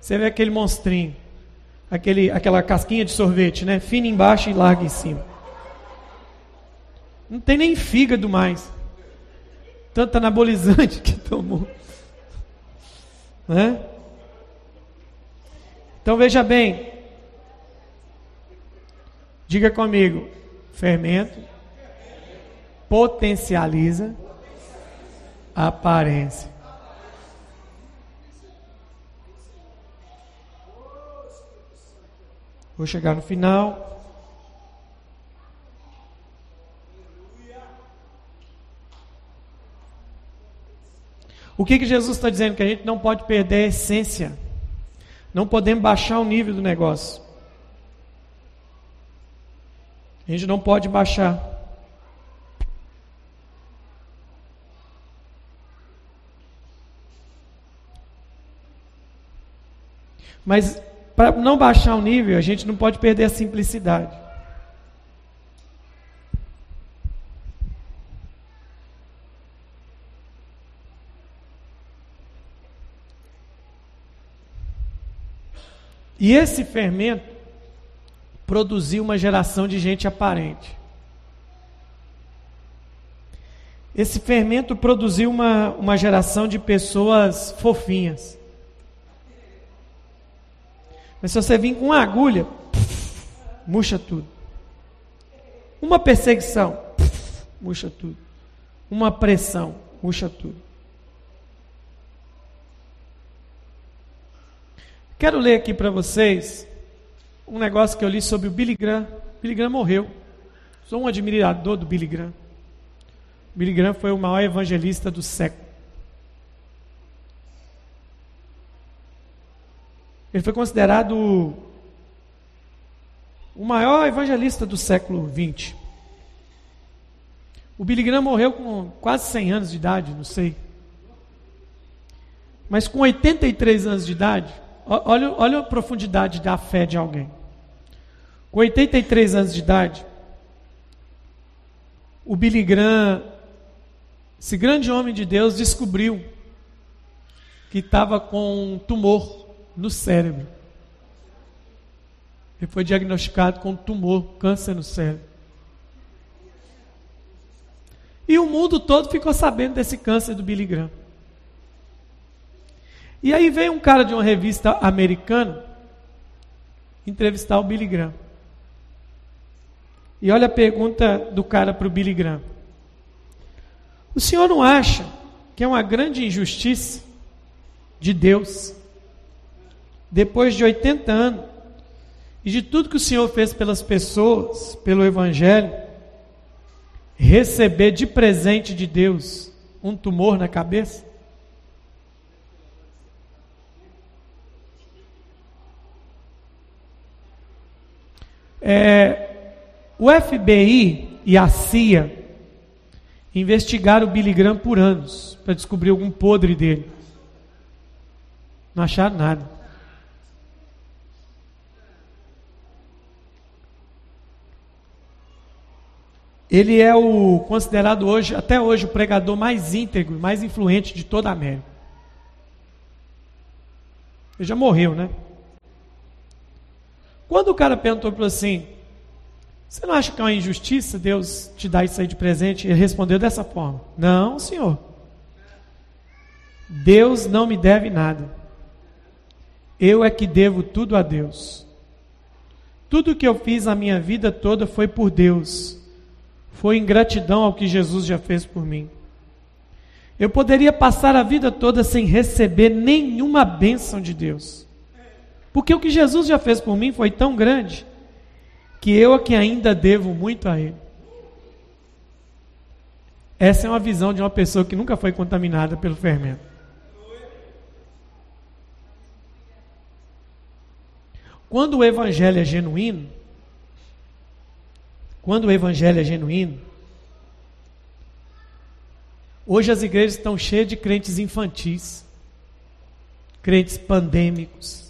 você vê aquele monstrinho. Aquele, aquela casquinha de sorvete, né? Fina embaixo e larga em cima. Não tem nem fígado mais. Tanto anabolizante que tomou. Né? Então veja bem. Diga comigo: fermento potencializa a aparência. Vou chegar no final. O que, que Jesus está dizendo? Que a gente não pode perder a essência. Não podemos baixar o nível do negócio. A gente não pode baixar. Mas para não baixar o nível, a gente não pode perder a simplicidade. E esse fermento produziu uma geração de gente aparente. Esse fermento produziu uma, uma geração de pessoas fofinhas. Mas se você vir com uma agulha, murcha tudo. Uma perseguição, murcha tudo. Uma pressão, murcha tudo. Quero ler aqui para vocês um negócio que eu li sobre o Billy Graham. Billy Graham morreu. Sou um admirador do Billy Graham. Billy Graham foi o maior evangelista do século. Ele foi considerado o maior evangelista do século XX. O Billy Graham morreu com quase 100 anos de idade, não sei. Mas com 83 anos de idade, olha, olha a profundidade da fé de alguém. Com 83 anos de idade, o Billy Graham, esse grande homem de Deus, descobriu que estava com um tumor no cérebro. Ele foi diagnosticado com um tumor, câncer no cérebro. E o mundo todo ficou sabendo desse câncer do Billy Graham. E aí veio um cara de uma revista americana entrevistar o Billy Graham. E olha a pergunta do cara para o Billy Graham. O senhor não acha que é uma grande injustiça de Deus, depois de 80 anos, e de tudo que o senhor fez pelas pessoas, pelo Evangelho, receber de presente de Deus um tumor na cabeça? É, o FBI e a CIA investigaram o Billy Graham por anos para descobrir algum podre dele. Não acharam nada. Ele é o considerado hoje, até hoje, o pregador mais íntegro, mais influente de toda a América. Ele já morreu, né? Quando o cara perguntou para assim, você não acha que é uma injustiça Deus te dar isso aí de presente? Ele respondeu dessa forma: Não, senhor. Deus não me deve nada. Eu é que devo tudo a Deus. Tudo que eu fiz a minha vida toda foi por Deus. Foi em gratidão ao que Jesus já fez por mim. Eu poderia passar a vida toda sem receber nenhuma bênção de Deus. Porque o que Jesus já fez por mim foi tão grande que eu que ainda devo muito a Ele. Essa é uma visão de uma pessoa que nunca foi contaminada pelo fermento. Quando o evangelho é genuíno, quando o evangelho é genuíno, hoje as igrejas estão cheias de crentes infantis, crentes pandêmicos,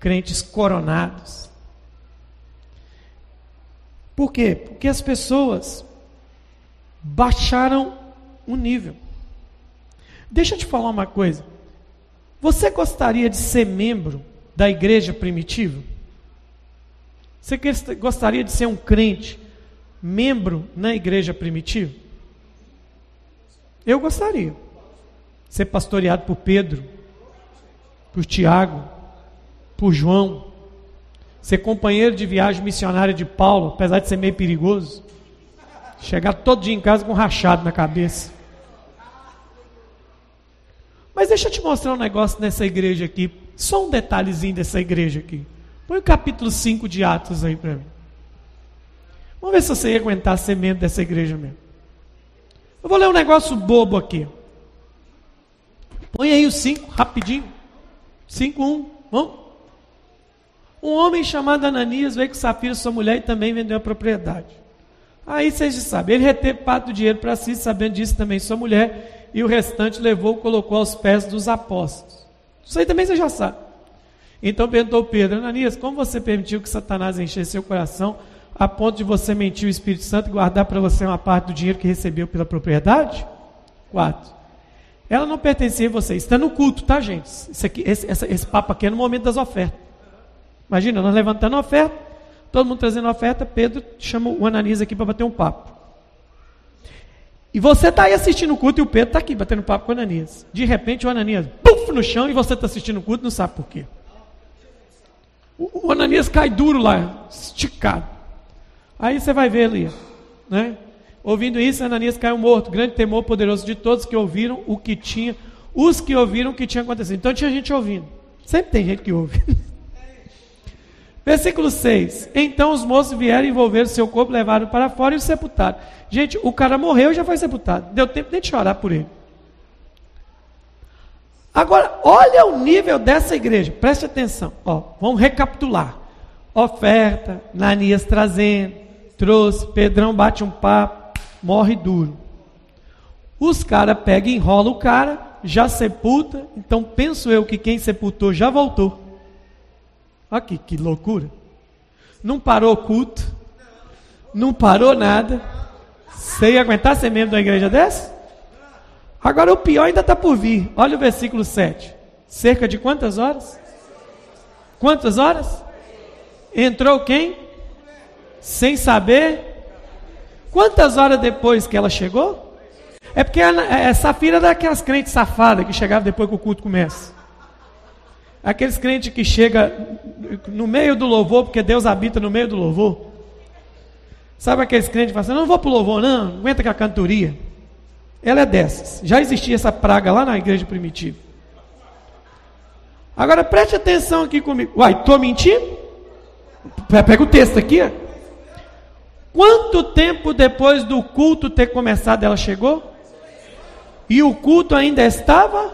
crentes coronados. Por quê? Porque as pessoas baixaram o nível. Deixa eu te falar uma coisa. Você gostaria de ser membro da igreja primitiva? Você gostaria de ser um crente, membro na igreja primitiva? Eu gostaria. Ser pastoreado por Pedro, por Tiago, por João, ser companheiro de viagem missionária de Paulo, apesar de ser meio perigoso, chegar todo dia em casa com um rachado na cabeça. Mas deixa eu te mostrar um negócio nessa igreja aqui, só um detalhezinho dessa igreja aqui. Põe o capítulo 5 de Atos aí para mim. Vamos ver se você ia aguentar ser membro dessa igreja mesmo. Eu vou ler um negócio bobo aqui. Põe aí o 5, rapidinho. 5, 1. Vamos? Um homem chamado Ananias veio com Safira, sua mulher, e também vendeu a propriedade. Aí vocês já sabem, ele reteve parte do dinheiro para si, sabendo disso também sua mulher, e o restante levou e colocou aos pés dos apóstolos. Isso aí também você já sabe. Então perguntou Pedro, Ananias, como você permitiu que Satanás enchesse seu coração a ponto de você mentir o Espírito Santo e guardar para você uma parte do dinheiro que recebeu pela propriedade? Quatro. Ela não pertencia a você. Está no culto, tá, gente? Esse, aqui, esse, esse, esse papo aqui é no momento das ofertas. Imagina, nós levantando a oferta, todo mundo trazendo a oferta, Pedro chama o Ananias aqui para bater um papo. E você está aí assistindo o culto e o Pedro está aqui batendo papo com o Ananias. De repente o Ananias, puf, no chão e você está assistindo o culto não sabe por quê. O, Ananias cai duro lá, esticado. Aí você vai ver ali, né? Ouvindo isso, Ananias caiu morto. Grande temor poderoso de todos que ouviram o que tinha, os que ouviram o que tinha acontecido. Então tinha gente ouvindo. Sempre tem gente que ouve. [LAUGHS] Versículo 6. Então os moços vieram envolver seu corpo, levaram para fora e o sepultaram. Gente, o cara morreu e já foi sepultado. Deu tempo nem de chorar por ele. Agora, olha o nível dessa igreja. Preste atenção. Ó, vamos recapitular. Oferta, Nanias trazendo, trouxe, Pedrão bate um papo, morre duro. Os caras pegam e enrolam o cara, já sepulta. Então penso eu que quem sepultou já voltou. Aqui, que loucura. Não parou o culto, não parou nada. Você ia aguentar ser membro de uma igreja dessa? Agora o pior ainda está por vir. Olha o versículo 7. Cerca de quantas horas? Quantas horas? Entrou quem? Sem saber? Quantas horas depois que ela chegou? É porque a, é, Safira é daquelas crentes safadas que chegavam depois que o culto começa. Aqueles crentes que chegam no meio do louvor, porque Deus habita no meio do louvor. Sabe aqueles crentes que falam assim, não vou para o louvor não, não aguenta com a cantoria. Ela é dessas. Já existia essa praga lá na igreja primitiva. Agora preste atenção aqui comigo. Uai, estou mentindo? Pega o texto aqui. Quanto tempo depois do culto ter começado ela chegou? E o culto ainda estava?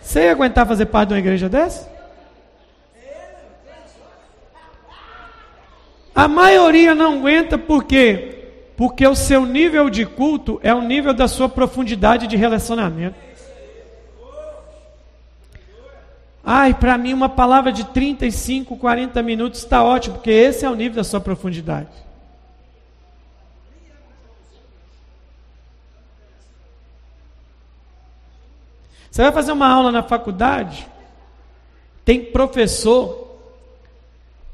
Você ia aguentar fazer parte de uma igreja dessa? A maioria não aguenta por quê? Porque o seu nível de culto é o nível da sua profundidade de relacionamento. Ai, para mim uma palavra de 35, 40 minutos está ótimo, porque esse é o nível da sua profundidade. Você vai fazer uma aula na faculdade, tem professor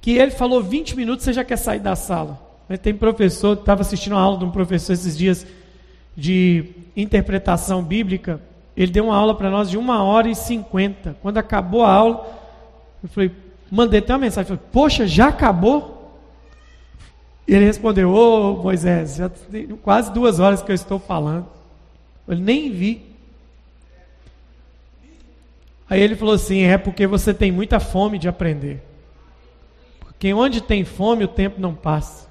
que ele falou 20 minutos, você já quer sair da sala. Mas tem professor, estava assistindo uma aula de um professor esses dias de interpretação bíblica, ele deu uma aula para nós de uma hora e cinquenta. Quando acabou a aula, eu falei, mandei até uma mensagem, falei, poxa, já acabou? E ele respondeu, ô oh, Moisés, já tem quase duas horas que eu estou falando. Eu nem vi. Aí ele falou assim: é porque você tem muita fome de aprender. Porque onde tem fome, o tempo não passa.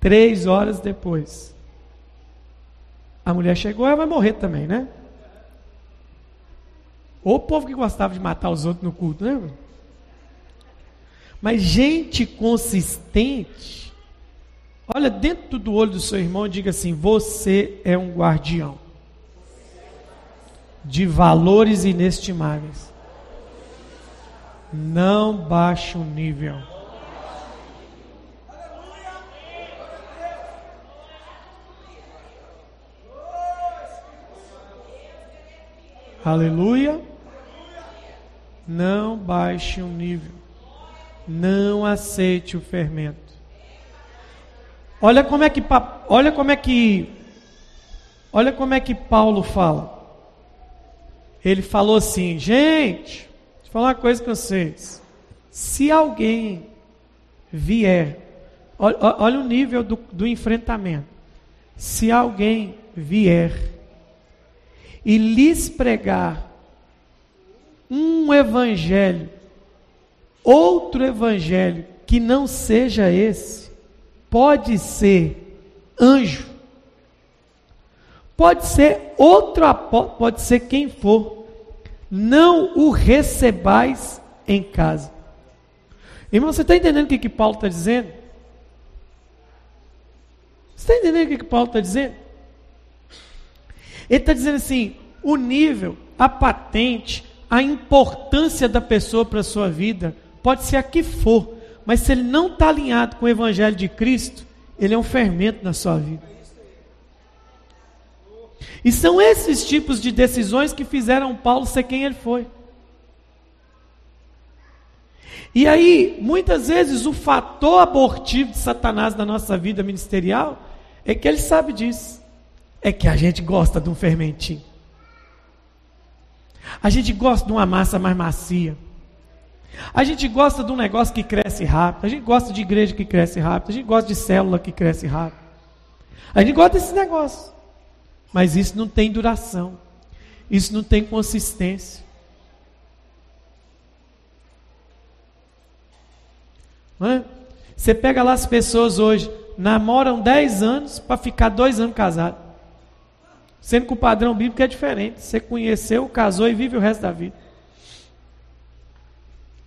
Três horas depois, a mulher chegou, ela vai morrer também, né? Ou o povo que gostava de matar os outros no culto, né? Mas gente consistente, olha dentro do olho do seu irmão e diga assim: você é um guardião de valores inestimáveis. Não baixe o nível. Aleluia. Não baixe o nível. Não aceite o fermento. Olha como é que olha como é que olha como é que Paulo fala. Ele falou assim: gente, deixa eu falar uma coisa com vocês. Se alguém vier, olha, olha o nível do, do enfrentamento. Se alguém vier e lhes pregar um evangelho, outro evangelho que não seja esse, pode ser anjo, Pode ser outro apóstolo, pode ser quem for. Não o recebais em casa. Irmão, você está entendendo o que, que Paulo está dizendo? Você está entendendo o que, que Paulo está dizendo? Ele está dizendo assim: o nível, a patente, a importância da pessoa para a sua vida, pode ser a que for, mas se ele não está alinhado com o Evangelho de Cristo, ele é um fermento na sua vida. E são esses tipos de decisões que fizeram Paulo ser quem ele foi. E aí, muitas vezes, o fator abortivo de Satanás na nossa vida ministerial é que ele sabe disso. É que a gente gosta de um fermentinho. A gente gosta de uma massa mais macia. A gente gosta de um negócio que cresce rápido. A gente gosta de igreja que cresce rápido. A gente gosta de célula que cresce rápido. A gente gosta desse negócio. Mas isso não tem duração. Isso não tem consistência. É? Você pega lá as pessoas hoje, namoram 10 anos para ficar dois anos casados. Sendo que o padrão bíblico é diferente. Você conheceu, casou e vive o resto da vida.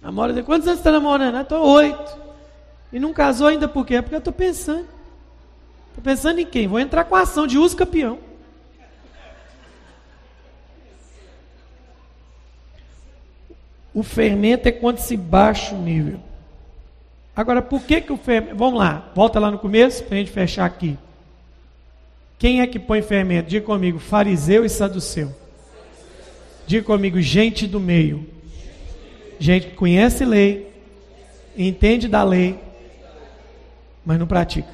Namora quantos anos você está namorando? Estou oito. E não casou ainda por quê? Porque eu estou pensando. Estou pensando em quem? Vou entrar com a ação de uso campeão. O fermento é quando se baixa o nível. Agora, por que, que o fermento. Vamos lá, volta lá no começo para a gente fechar aqui. Quem é que põe fermento? Diga comigo, fariseu e saduceu. Diga comigo, gente do meio. Gente que conhece lei, entende da lei, mas não pratica.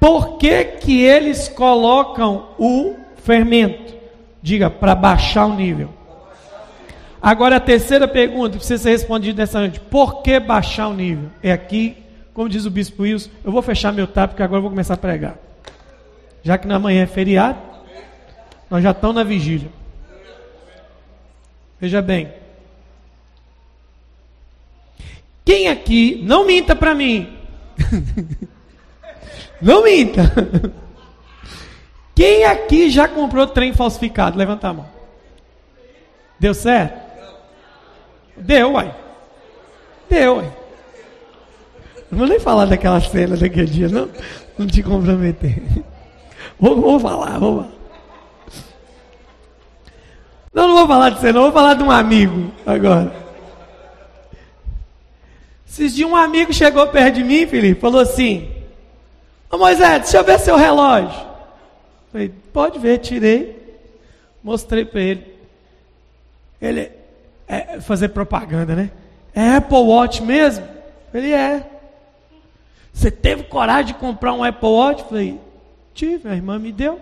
Por que, que eles colocam o fermento? Diga, para baixar o nível. Agora a terceira pergunta precisa ser respondida nessa noite. Por que baixar o nível? É aqui, como diz o bispo Wilson, eu vou fechar meu tap porque agora eu vou começar a pregar. Já que na manhã é feriado, nós já estamos na vigília. Veja bem. Quem aqui, não minta para mim. [LAUGHS] Não minta. Quem aqui já comprou trem falsificado? Levanta a mão. Deu certo? Deu, uai. Deu, uai. Não vou nem falar daquela cena daquele dia, não. Não te comprometer. Vou, vou falar, vou falar. Não, não vou falar de não. Vou falar de um amigo agora. Esses dias um amigo chegou perto de mim, Felipe, falou assim: Ô Moisés, deixa eu ver seu relógio. Falei, pode ver, tirei. Mostrei para ele. Ele é fazer propaganda, né? É Apple Watch mesmo? Ele é. Você teve coragem de comprar um Apple Watch? Falei, tive, a irmã me deu.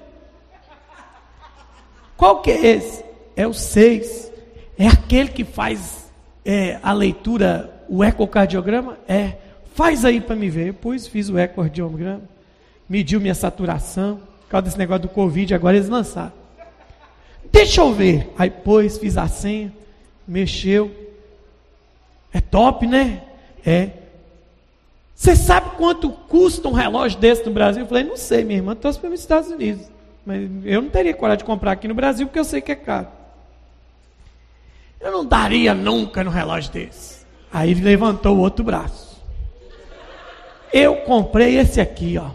Qual que é esse? É o 6. É aquele que faz é, a leitura, o ecocardiograma? É. Faz aí para me ver. Eu pus, fiz o ecocardiograma mediu minha saturação, por causa desse negócio do Covid, agora eles lançaram. Deixa eu ver. Aí pôs, fiz a senha, mexeu. É top, né? É. Você sabe quanto custa um relógio desse no Brasil? Eu falei, não sei, minha irmã trouxe para os Estados Unidos. Mas eu não teria coragem de comprar aqui no Brasil porque eu sei que é caro. Eu não daria nunca no relógio desse. Aí ele levantou o outro braço. Eu comprei esse aqui, ó.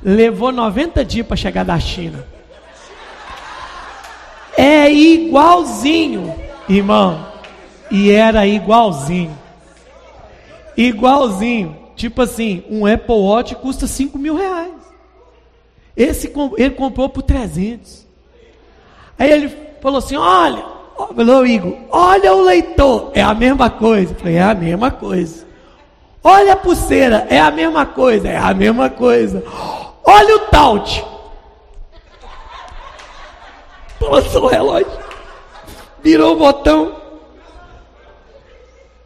Levou 90 dias para chegar da China. É igualzinho, irmão. E era igualzinho. Igualzinho. Tipo assim, um Apple Watch custa 5 mil reais. Esse ele comprou por 300. Aí ele falou assim: Olha, falou Igor, olha o leitor. É a mesma coisa. Eu falei: É a mesma coisa. Olha a pulseira. É a mesma coisa. É a mesma coisa. Olha o taut. Balançou o relógio. Virou o botão.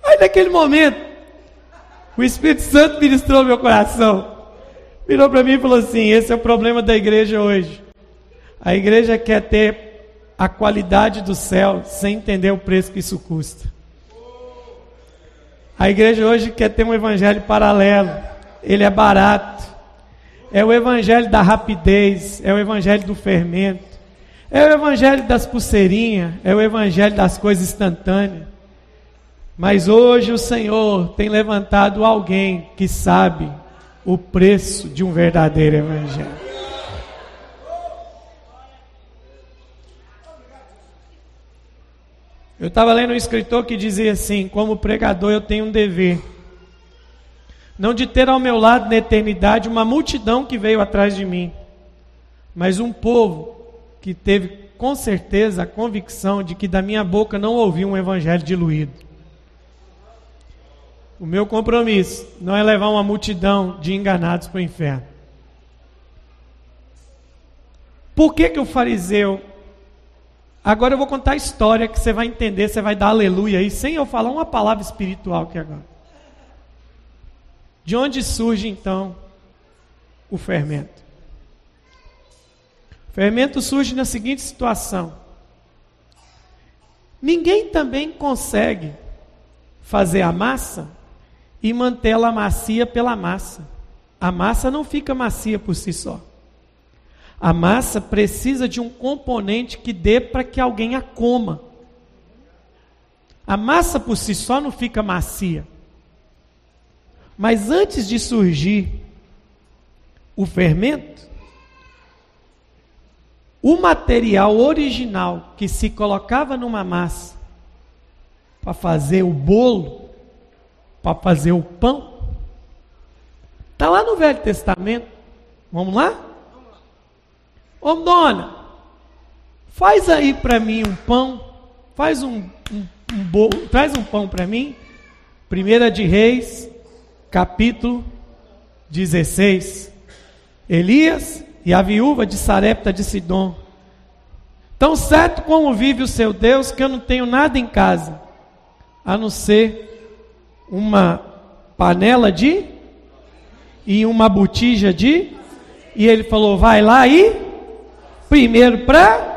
Aí naquele momento, o Espírito Santo ministrou meu coração. Virou para mim e falou assim: esse é o problema da igreja hoje. A igreja quer ter a qualidade do céu sem entender o preço que isso custa. A igreja hoje quer ter um evangelho paralelo. Ele é barato. É o evangelho da rapidez, é o evangelho do fermento, é o evangelho das pulseirinhas, é o evangelho das coisas instantâneas. Mas hoje o Senhor tem levantado alguém que sabe o preço de um verdadeiro evangelho. Eu estava lendo um escritor que dizia assim: como pregador, eu tenho um dever não de ter ao meu lado na eternidade uma multidão que veio atrás de mim, mas um povo que teve com certeza a convicção de que da minha boca não ouviu um evangelho diluído. O meu compromisso não é levar uma multidão de enganados para o inferno. Por que, que o fariseu. Agora eu vou contar a história que você vai entender, você vai dar aleluia aí, sem eu falar uma palavra espiritual aqui agora. De onde surge então o fermento? O fermento surge na seguinte situação: ninguém também consegue fazer a massa e mantê-la macia pela massa. A massa não fica macia por si só. A massa precisa de um componente que dê para que alguém a coma. A massa por si só não fica macia. Mas antes de surgir o fermento, o material original que se colocava numa massa para fazer o bolo, para fazer o pão, Está lá no Velho Testamento. Vamos lá? Ô dona, faz aí para mim um pão, faz um, um, um bolo, traz um pão para mim. Primeira de Reis, capítulo 16. Elias e a viúva de Sarepta de Sidom. Tão certo como vive o seu Deus, que eu não tenho nada em casa, a não ser uma panela de e uma botija de. E ele falou: vai lá e primeiro para.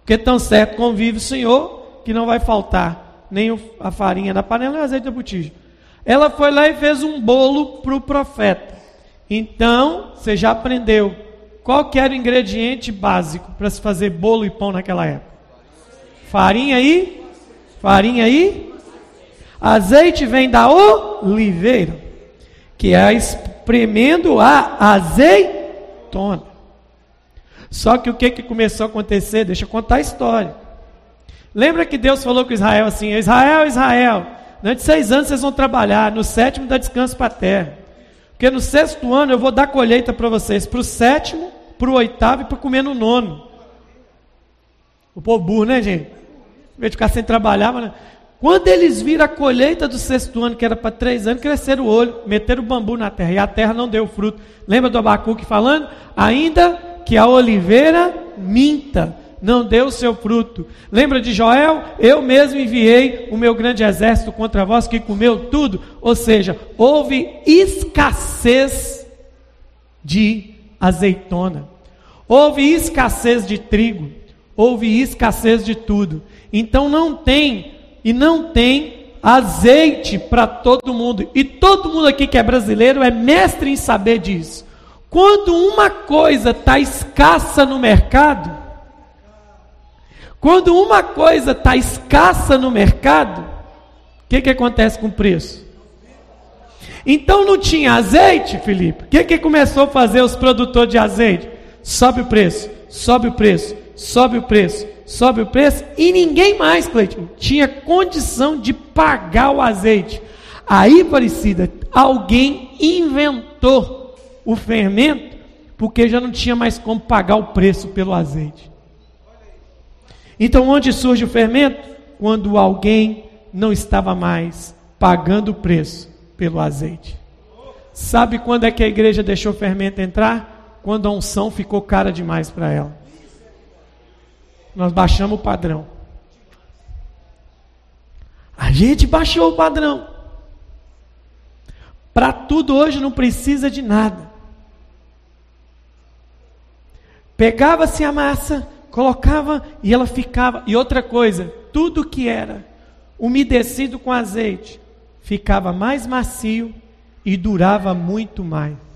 Porque tão certo convive o Senhor que não vai faltar nem a farinha da panela nem o azeite da botija. Ela foi lá e fez um bolo para o profeta. Então, você já aprendeu qual era o ingrediente básico para se fazer bolo e pão naquela época? Farinha aí? Farinha aí? Azeite vem da oliveira, que é espremendo a azeitona. Só que o que, que começou a acontecer? Deixa eu contar a história. Lembra que Deus falou com Israel assim: Israel, Israel, durante seis anos vocês vão trabalhar, no sétimo dá descanso para a terra. Porque no sexto ano eu vou dar colheita para vocês, para o sétimo, para o oitavo e para comer no nono. O povo burro, né, gente? Em vez de ficar sem trabalhar, mas... quando eles viram a colheita do sexto ano, que era para três anos, cresceram o olho, meteram o bambu na terra, e a terra não deu fruto. Lembra do Abacuque falando? Ainda que a oliveira minta, não deu seu fruto. Lembra de Joel? Eu mesmo enviei o meu grande exército contra vós que comeu tudo. Ou seja, houve escassez de azeitona, houve escassez de trigo, houve escassez de tudo. Então não tem e não tem azeite para todo mundo. E todo mundo aqui que é brasileiro é mestre em saber disso. Quando uma coisa está escassa no mercado, quando uma coisa está escassa no mercado, o que, que acontece com o preço? Então não tinha azeite, Felipe. O que, que começou a fazer os produtores de azeite? Sobe o preço, sobe o preço, sobe o preço, sobe o preço, e ninguém mais, Cleiton, tinha condição de pagar o azeite. Aí, parecida, alguém inventou o fermento, porque já não tinha mais como pagar o preço pelo azeite. Então, onde surge o fermento? Quando alguém não estava mais pagando o preço pelo azeite. Sabe quando é que a igreja deixou o fermento entrar? Quando a unção ficou cara demais para ela. Nós baixamos o padrão. A gente baixou o padrão. Para tudo hoje não precisa de nada. Pegava-se a massa, colocava e ela ficava. E outra coisa, tudo que era umedecido com azeite ficava mais macio e durava muito mais.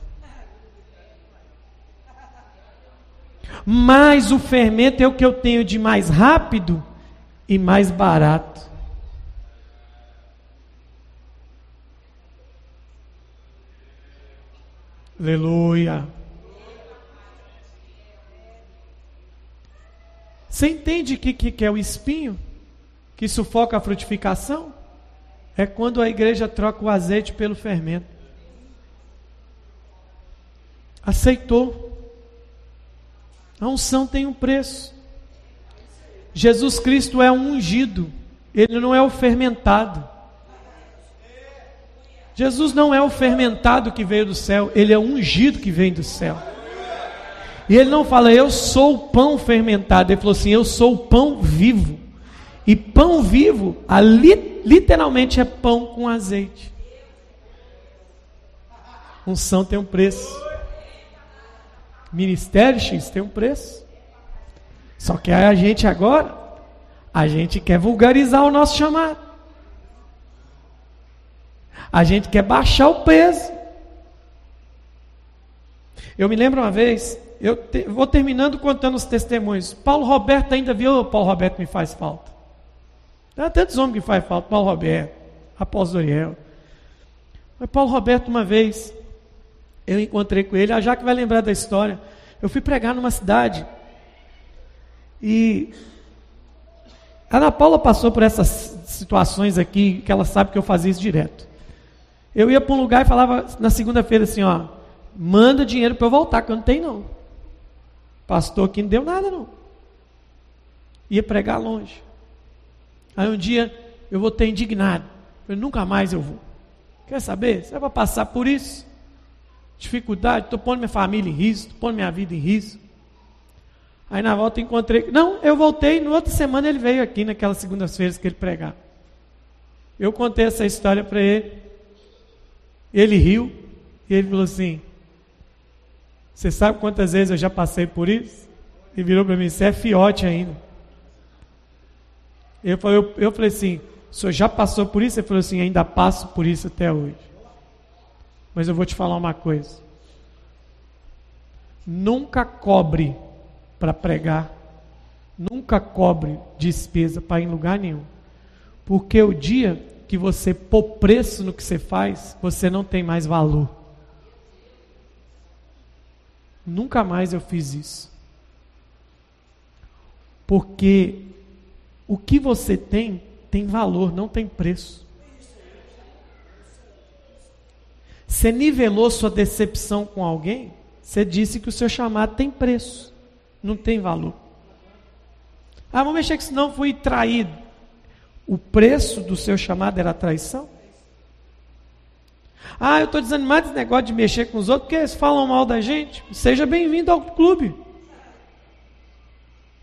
Mas o fermento é o que eu tenho de mais rápido e mais barato. Aleluia. Você entende o que, que é o espinho? Que sufoca a frutificação? É quando a igreja troca o azeite pelo fermento. Aceitou. A unção tem um preço. Jesus Cristo é um ungido, ele não é o fermentado. Jesus não é o fermentado que veio do céu, ele é o ungido que vem do céu. E ele não fala, eu sou o pão fermentado. Ele falou assim, eu sou o pão vivo. E pão vivo, ali, literalmente é pão com azeite. Unção tem um preço. Ministério X tem um preço. Só que a gente agora, a gente quer vulgarizar o nosso chamado. A gente quer baixar o peso. Eu me lembro uma vez, eu te, vou terminando contando os testemunhos. Paulo Roberto ainda viu, Paulo Roberto me faz falta. Tem tantos homens que faz falta, Paulo Roberto, Apóstolo Doriel. Mas Paulo Roberto, uma vez, eu encontrei com ele, a Jaque vai lembrar da história. Eu fui pregar numa cidade e a Ana Paula passou por essas situações aqui, que ela sabe que eu fazia isso direto. Eu ia para um lugar e falava na segunda-feira assim, ó, manda dinheiro para eu voltar, que eu não tenho não. Pastor aqui não deu nada não. Ia pregar longe. Aí um dia eu vou ter indignado. Falei, nunca mais eu vou. Quer saber? Você vai passar por isso? Dificuldade, estou pondo minha família em risco, estou pondo minha vida em risco. Aí na volta encontrei. Não, eu voltei, no outra semana ele veio aqui, naquelas segundas-feiras que ele pregava. Eu contei essa história para ele. Ele riu e ele falou assim: Você sabe quantas vezes eu já passei por isso? E virou para mim: Você é fiote ainda. Eu falei, eu, eu falei assim: O senhor já passou por isso? Ele falou assim: Ainda passo por isso até hoje. Mas eu vou te falar uma coisa. Nunca cobre para pregar. Nunca cobre despesa para em lugar nenhum. Porque o dia que você pôr preço no que você faz, você não tem mais valor. Nunca mais eu fiz isso. Porque o que você tem, tem valor, não tem preço. Você nivelou sua decepção com alguém, você disse que o seu chamado tem preço, não tem valor. Ah, vamos mexer com isso, não, fui traído. O preço do seu chamado era traição? Ah, eu estou desanimado desse negócio de mexer com os outros, porque eles falam mal da gente. Seja bem-vindo ao clube.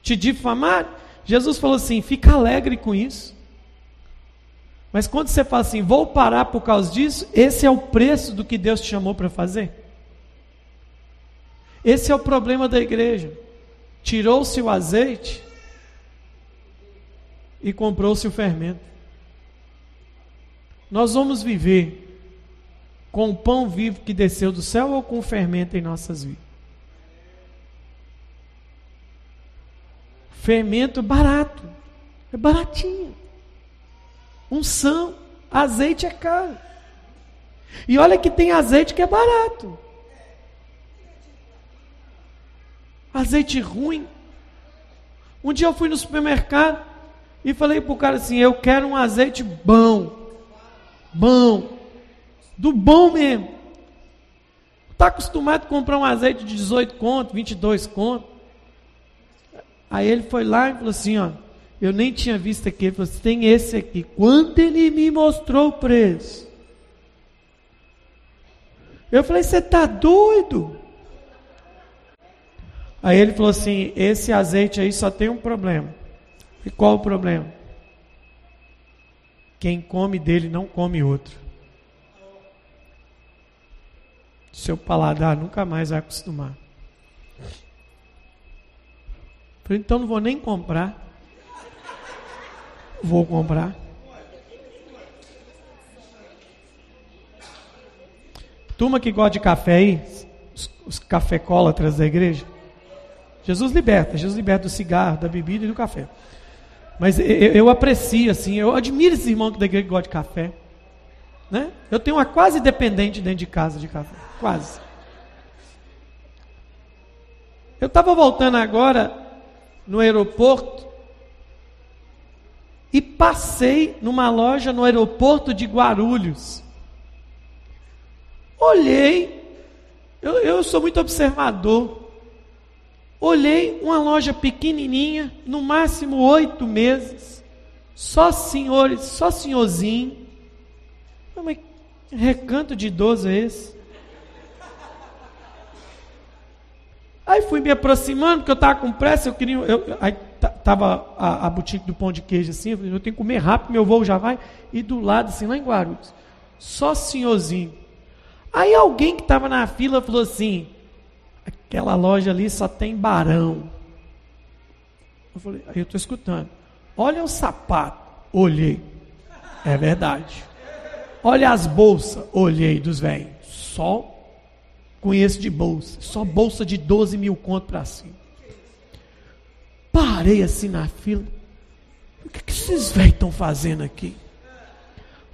Te difamar? Jesus falou assim: fica alegre com isso. Mas quando você fala assim, vou parar por causa disso, esse é o preço do que Deus te chamou para fazer. Esse é o problema da igreja. Tirou-se o azeite e comprou-se o fermento. Nós vamos viver com o pão vivo que desceu do céu ou com o fermento em nossas vidas? Fermento barato, é baratinho. Unção, azeite é caro. E olha que tem azeite que é barato. Azeite ruim. Um dia eu fui no supermercado e falei para o cara assim: Eu quero um azeite bom. Bom. Do bom mesmo. Está acostumado a comprar um azeite de 18 conto, 22 conto. Aí ele foi lá e falou assim: Ó, eu nem tinha visto aqui. Ele falou assim: tem esse aqui. Quanto ele me mostrou o preço? Eu falei: você está doido? Aí ele falou assim: esse azeite aí só tem um problema. E qual o problema? Quem come dele não come outro. Seu paladar nunca mais vai acostumar. Falei, então não vou nem comprar. Vou comprar. Turma que gosta de café aí, os, os cafecólatras da igreja. Jesus liberta, Jesus liberta do cigarro, da bebida e do café. Mas eu, eu aprecio, assim, eu admiro esses irmãos da igreja que gostam de café. Né? Eu tenho uma quase dependente dentro de casa de café. Quase. Eu estava voltando agora no aeroporto e passei numa loja no aeroporto de Guarulhos. Olhei, eu, eu sou muito observador. Olhei uma loja pequenininha, no máximo oito meses, só senhores, só senhorzinho. Mas recanto de idoso é esse? Aí fui me aproximando, porque eu estava com pressa, eu queria. Eu, aí estava a, a boutique do pão de queijo assim, eu tenho que comer rápido, meu voo já vai. E do lado, assim, lá em Guarulhos, só senhorzinho. Aí alguém que estava na fila falou assim: Aquela loja ali só tem barão. Eu falei, aí eu estou escutando. Olha o sapato. Olhei. É verdade. Olha as bolsas. Olhei dos velhos. Só conheço de bolsa. Só bolsa de 12 mil conto para cima. Parei assim na fila. O que, que esses velhos estão fazendo aqui?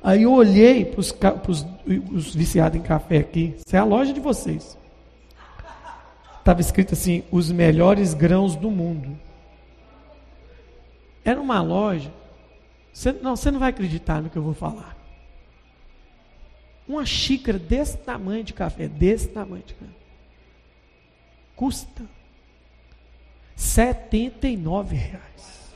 Aí eu olhei para os viciados em café aqui. Isso é a loja de vocês estava escrito assim: os melhores grãos do mundo. Era uma loja. Você, não, você não vai acreditar no que eu vou falar. Uma xícara desse tamanho de café, desse tamanho de café, custa 79 reais.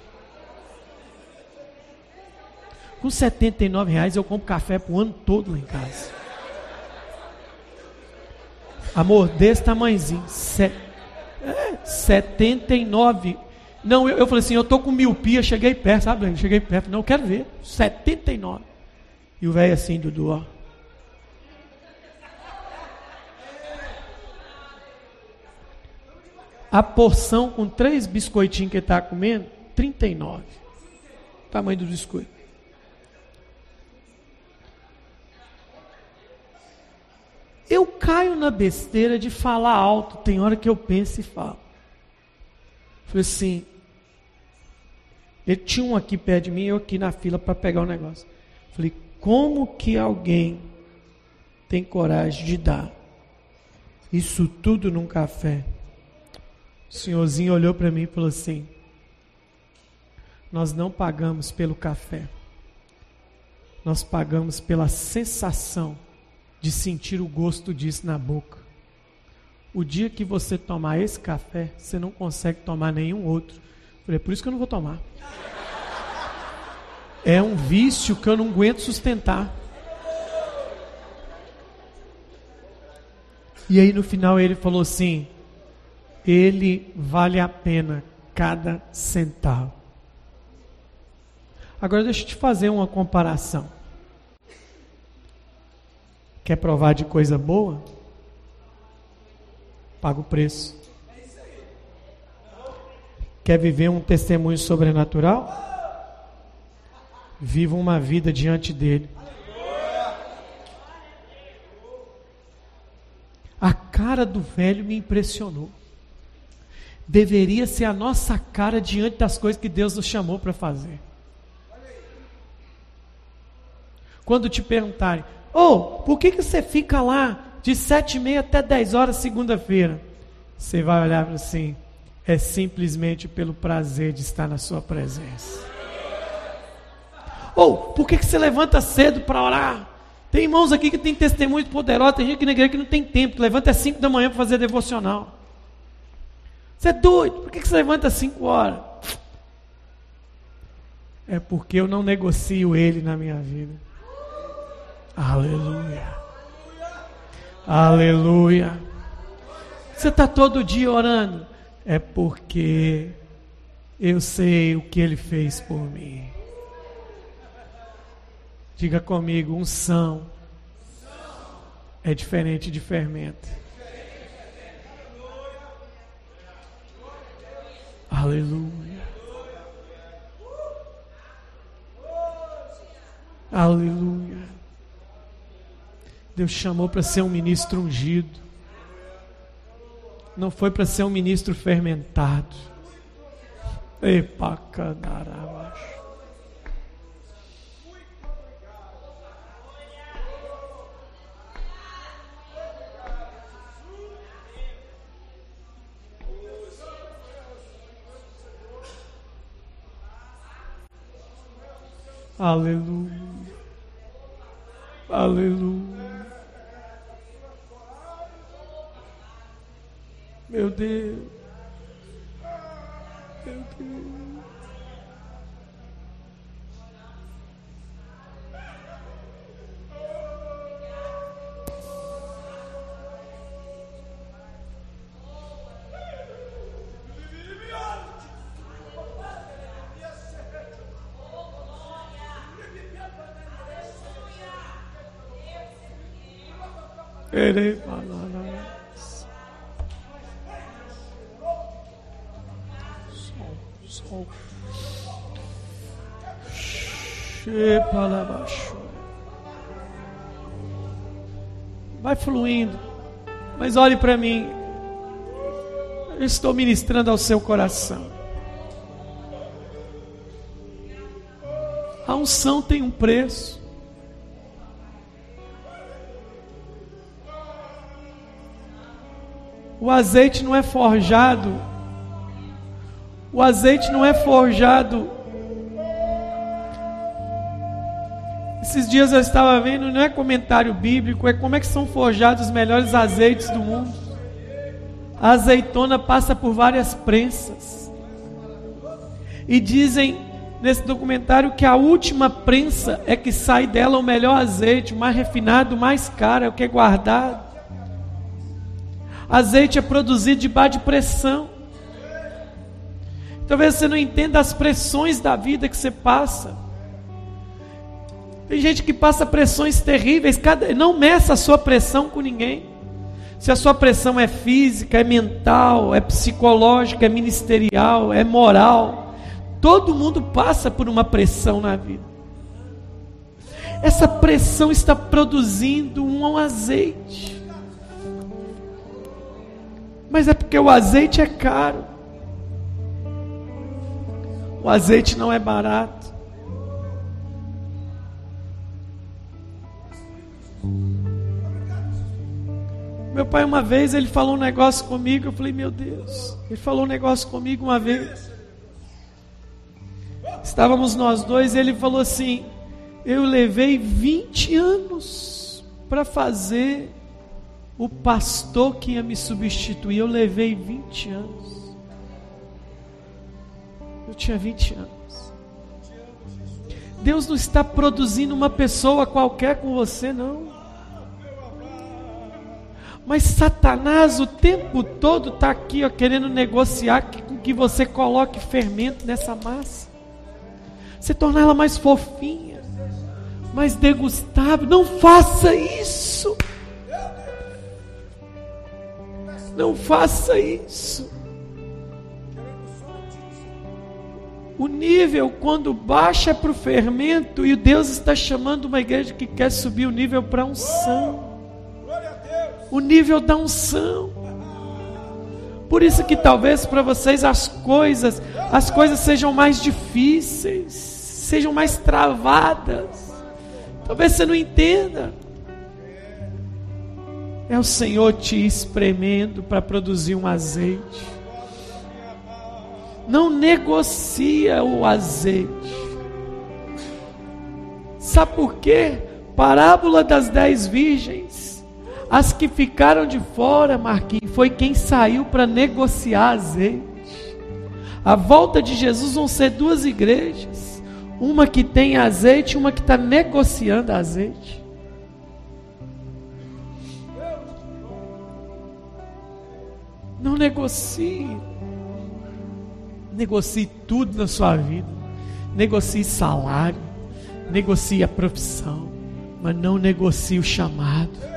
Com 79 reais eu compro café para o ano todo lá em casa. Amor, desse tamanhozinho. Se, é, 79. Não, eu, eu falei assim, eu tô com miopia, cheguei perto, sabe? Cheguei perto, não, quero ver. 79. E o velho assim, Dudu, ó. A porção com três biscoitinhos que ele está comendo, 39. Tamanho do biscoito. Eu caio na besteira de falar alto, tem hora que eu penso e falo. Falei assim, ele tinha um aqui perto de mim, eu aqui na fila para pegar o negócio. Falei, como que alguém tem coragem de dar isso tudo num café? O senhorzinho olhou para mim e falou assim: Nós não pagamos pelo café, nós pagamos pela sensação de sentir o gosto disso na boca. O dia que você tomar esse café, você não consegue tomar nenhum outro. falei, é por isso que eu não vou tomar. É um vício que eu não aguento sustentar. E aí no final ele falou assim: ele vale a pena cada centavo. Agora deixa eu te fazer uma comparação. Quer provar de coisa boa? Paga o preço. Quer viver um testemunho sobrenatural? Viva uma vida diante dele. A cara do velho me impressionou. Deveria ser a nossa cara diante das coisas que Deus nos chamou para fazer. Quando te perguntarem, ou, oh, por que, que você fica lá de sete e meia até dez horas segunda-feira? Você vai olhar assim, é simplesmente pelo prazer de estar na sua presença. Ou, oh, por que, que você levanta cedo para orar? Tem irmãos aqui que tem testemunhos poderosos, tem gente aqui na igreja que não tem tempo, que levanta às cinco da manhã para fazer devocional. Você é doido, por que, você levanta às cinco horas? É porque eu não negocio ele na minha vida. Aleluia. Aleluia. Você está todo dia orando? É porque eu sei o que ele fez por mim. Diga comigo, unção é diferente de fermento. Aleluia. Aleluia. Deus chamou para ser um ministro ungido. Não foi para ser um ministro fermentado. Epacadarabaixo. Aleluia. Aleluia. Meu Deus. Ele Vai fluindo. Mas olhe para mim. Eu estou ministrando ao seu coração. A unção tem um preço. O azeite não é forjado. O azeite não é forjado Esses dias eu estava vendo, não é comentário bíblico, é como é que são forjados os melhores azeites do mundo. A azeitona passa por várias prensas. E dizem nesse documentário que a última prensa é que sai dela o melhor azeite, o mais refinado, o mais caro, é o que é guardado. Azeite é produzido debaixo de pressão. Talvez você não entenda as pressões da vida que você passa. Tem gente que passa pressões terríveis, cada, não meça a sua pressão com ninguém. Se a sua pressão é física, é mental, é psicológica, é ministerial, é moral, todo mundo passa por uma pressão na vida. Essa pressão está produzindo um azeite. Mas é porque o azeite é caro. O azeite não é barato. Meu pai, uma vez, ele falou um negócio comigo. Eu falei, meu Deus. Ele falou um negócio comigo uma vez. Estávamos nós dois e ele falou assim: Eu levei 20 anos para fazer o pastor que ia me substituir. Eu levei 20 anos. Eu tinha 20 anos. Deus não está produzindo uma pessoa qualquer com você, não. Mas Satanás o tempo todo está aqui ó, querendo negociar com que você coloque fermento nessa massa. Você tornar ela mais fofinha, mais degustável. Não faça isso. Não faça isso. O nível, quando baixa para o fermento, e Deus está chamando uma igreja que quer subir o nível para unção o nível da unção. Por isso que talvez para vocês as coisas, as coisas sejam mais difíceis, sejam mais travadas. Talvez você não entenda. É o Senhor te espremendo para produzir um azeite. Não negocia o azeite. Sabe por quê? Parábola das dez virgens. As que ficaram de fora, Marquinhos, foi quem saiu para negociar azeite. A volta de Jesus vão ser duas igrejas: uma que tem azeite e uma que está negociando azeite. Não negocie. Negocie tudo na sua vida. Negocie salário. Negocie a profissão. Mas não negocie o chamado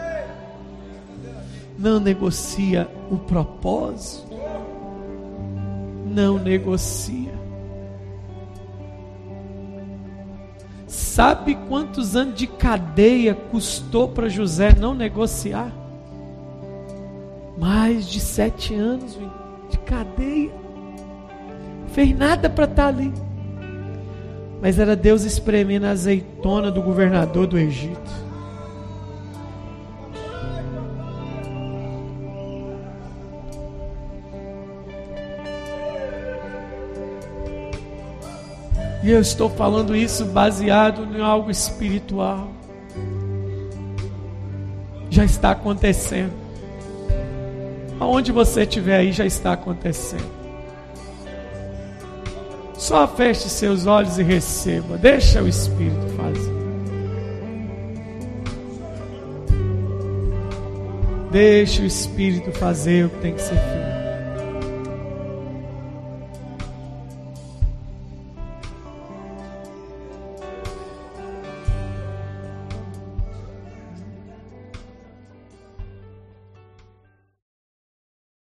não negocia o propósito, não negocia. Sabe quantos anos de cadeia custou para José não negociar? Mais de sete anos de cadeia. Fez nada para estar tá ali. Mas era Deus espremendo a azeitona do governador do Egito. E eu estou falando isso baseado em algo espiritual. Já está acontecendo. Aonde você estiver aí, já está acontecendo. Só feche seus olhos e receba. Deixa o Espírito fazer. Deixa o Espírito fazer o que tem que ser feito.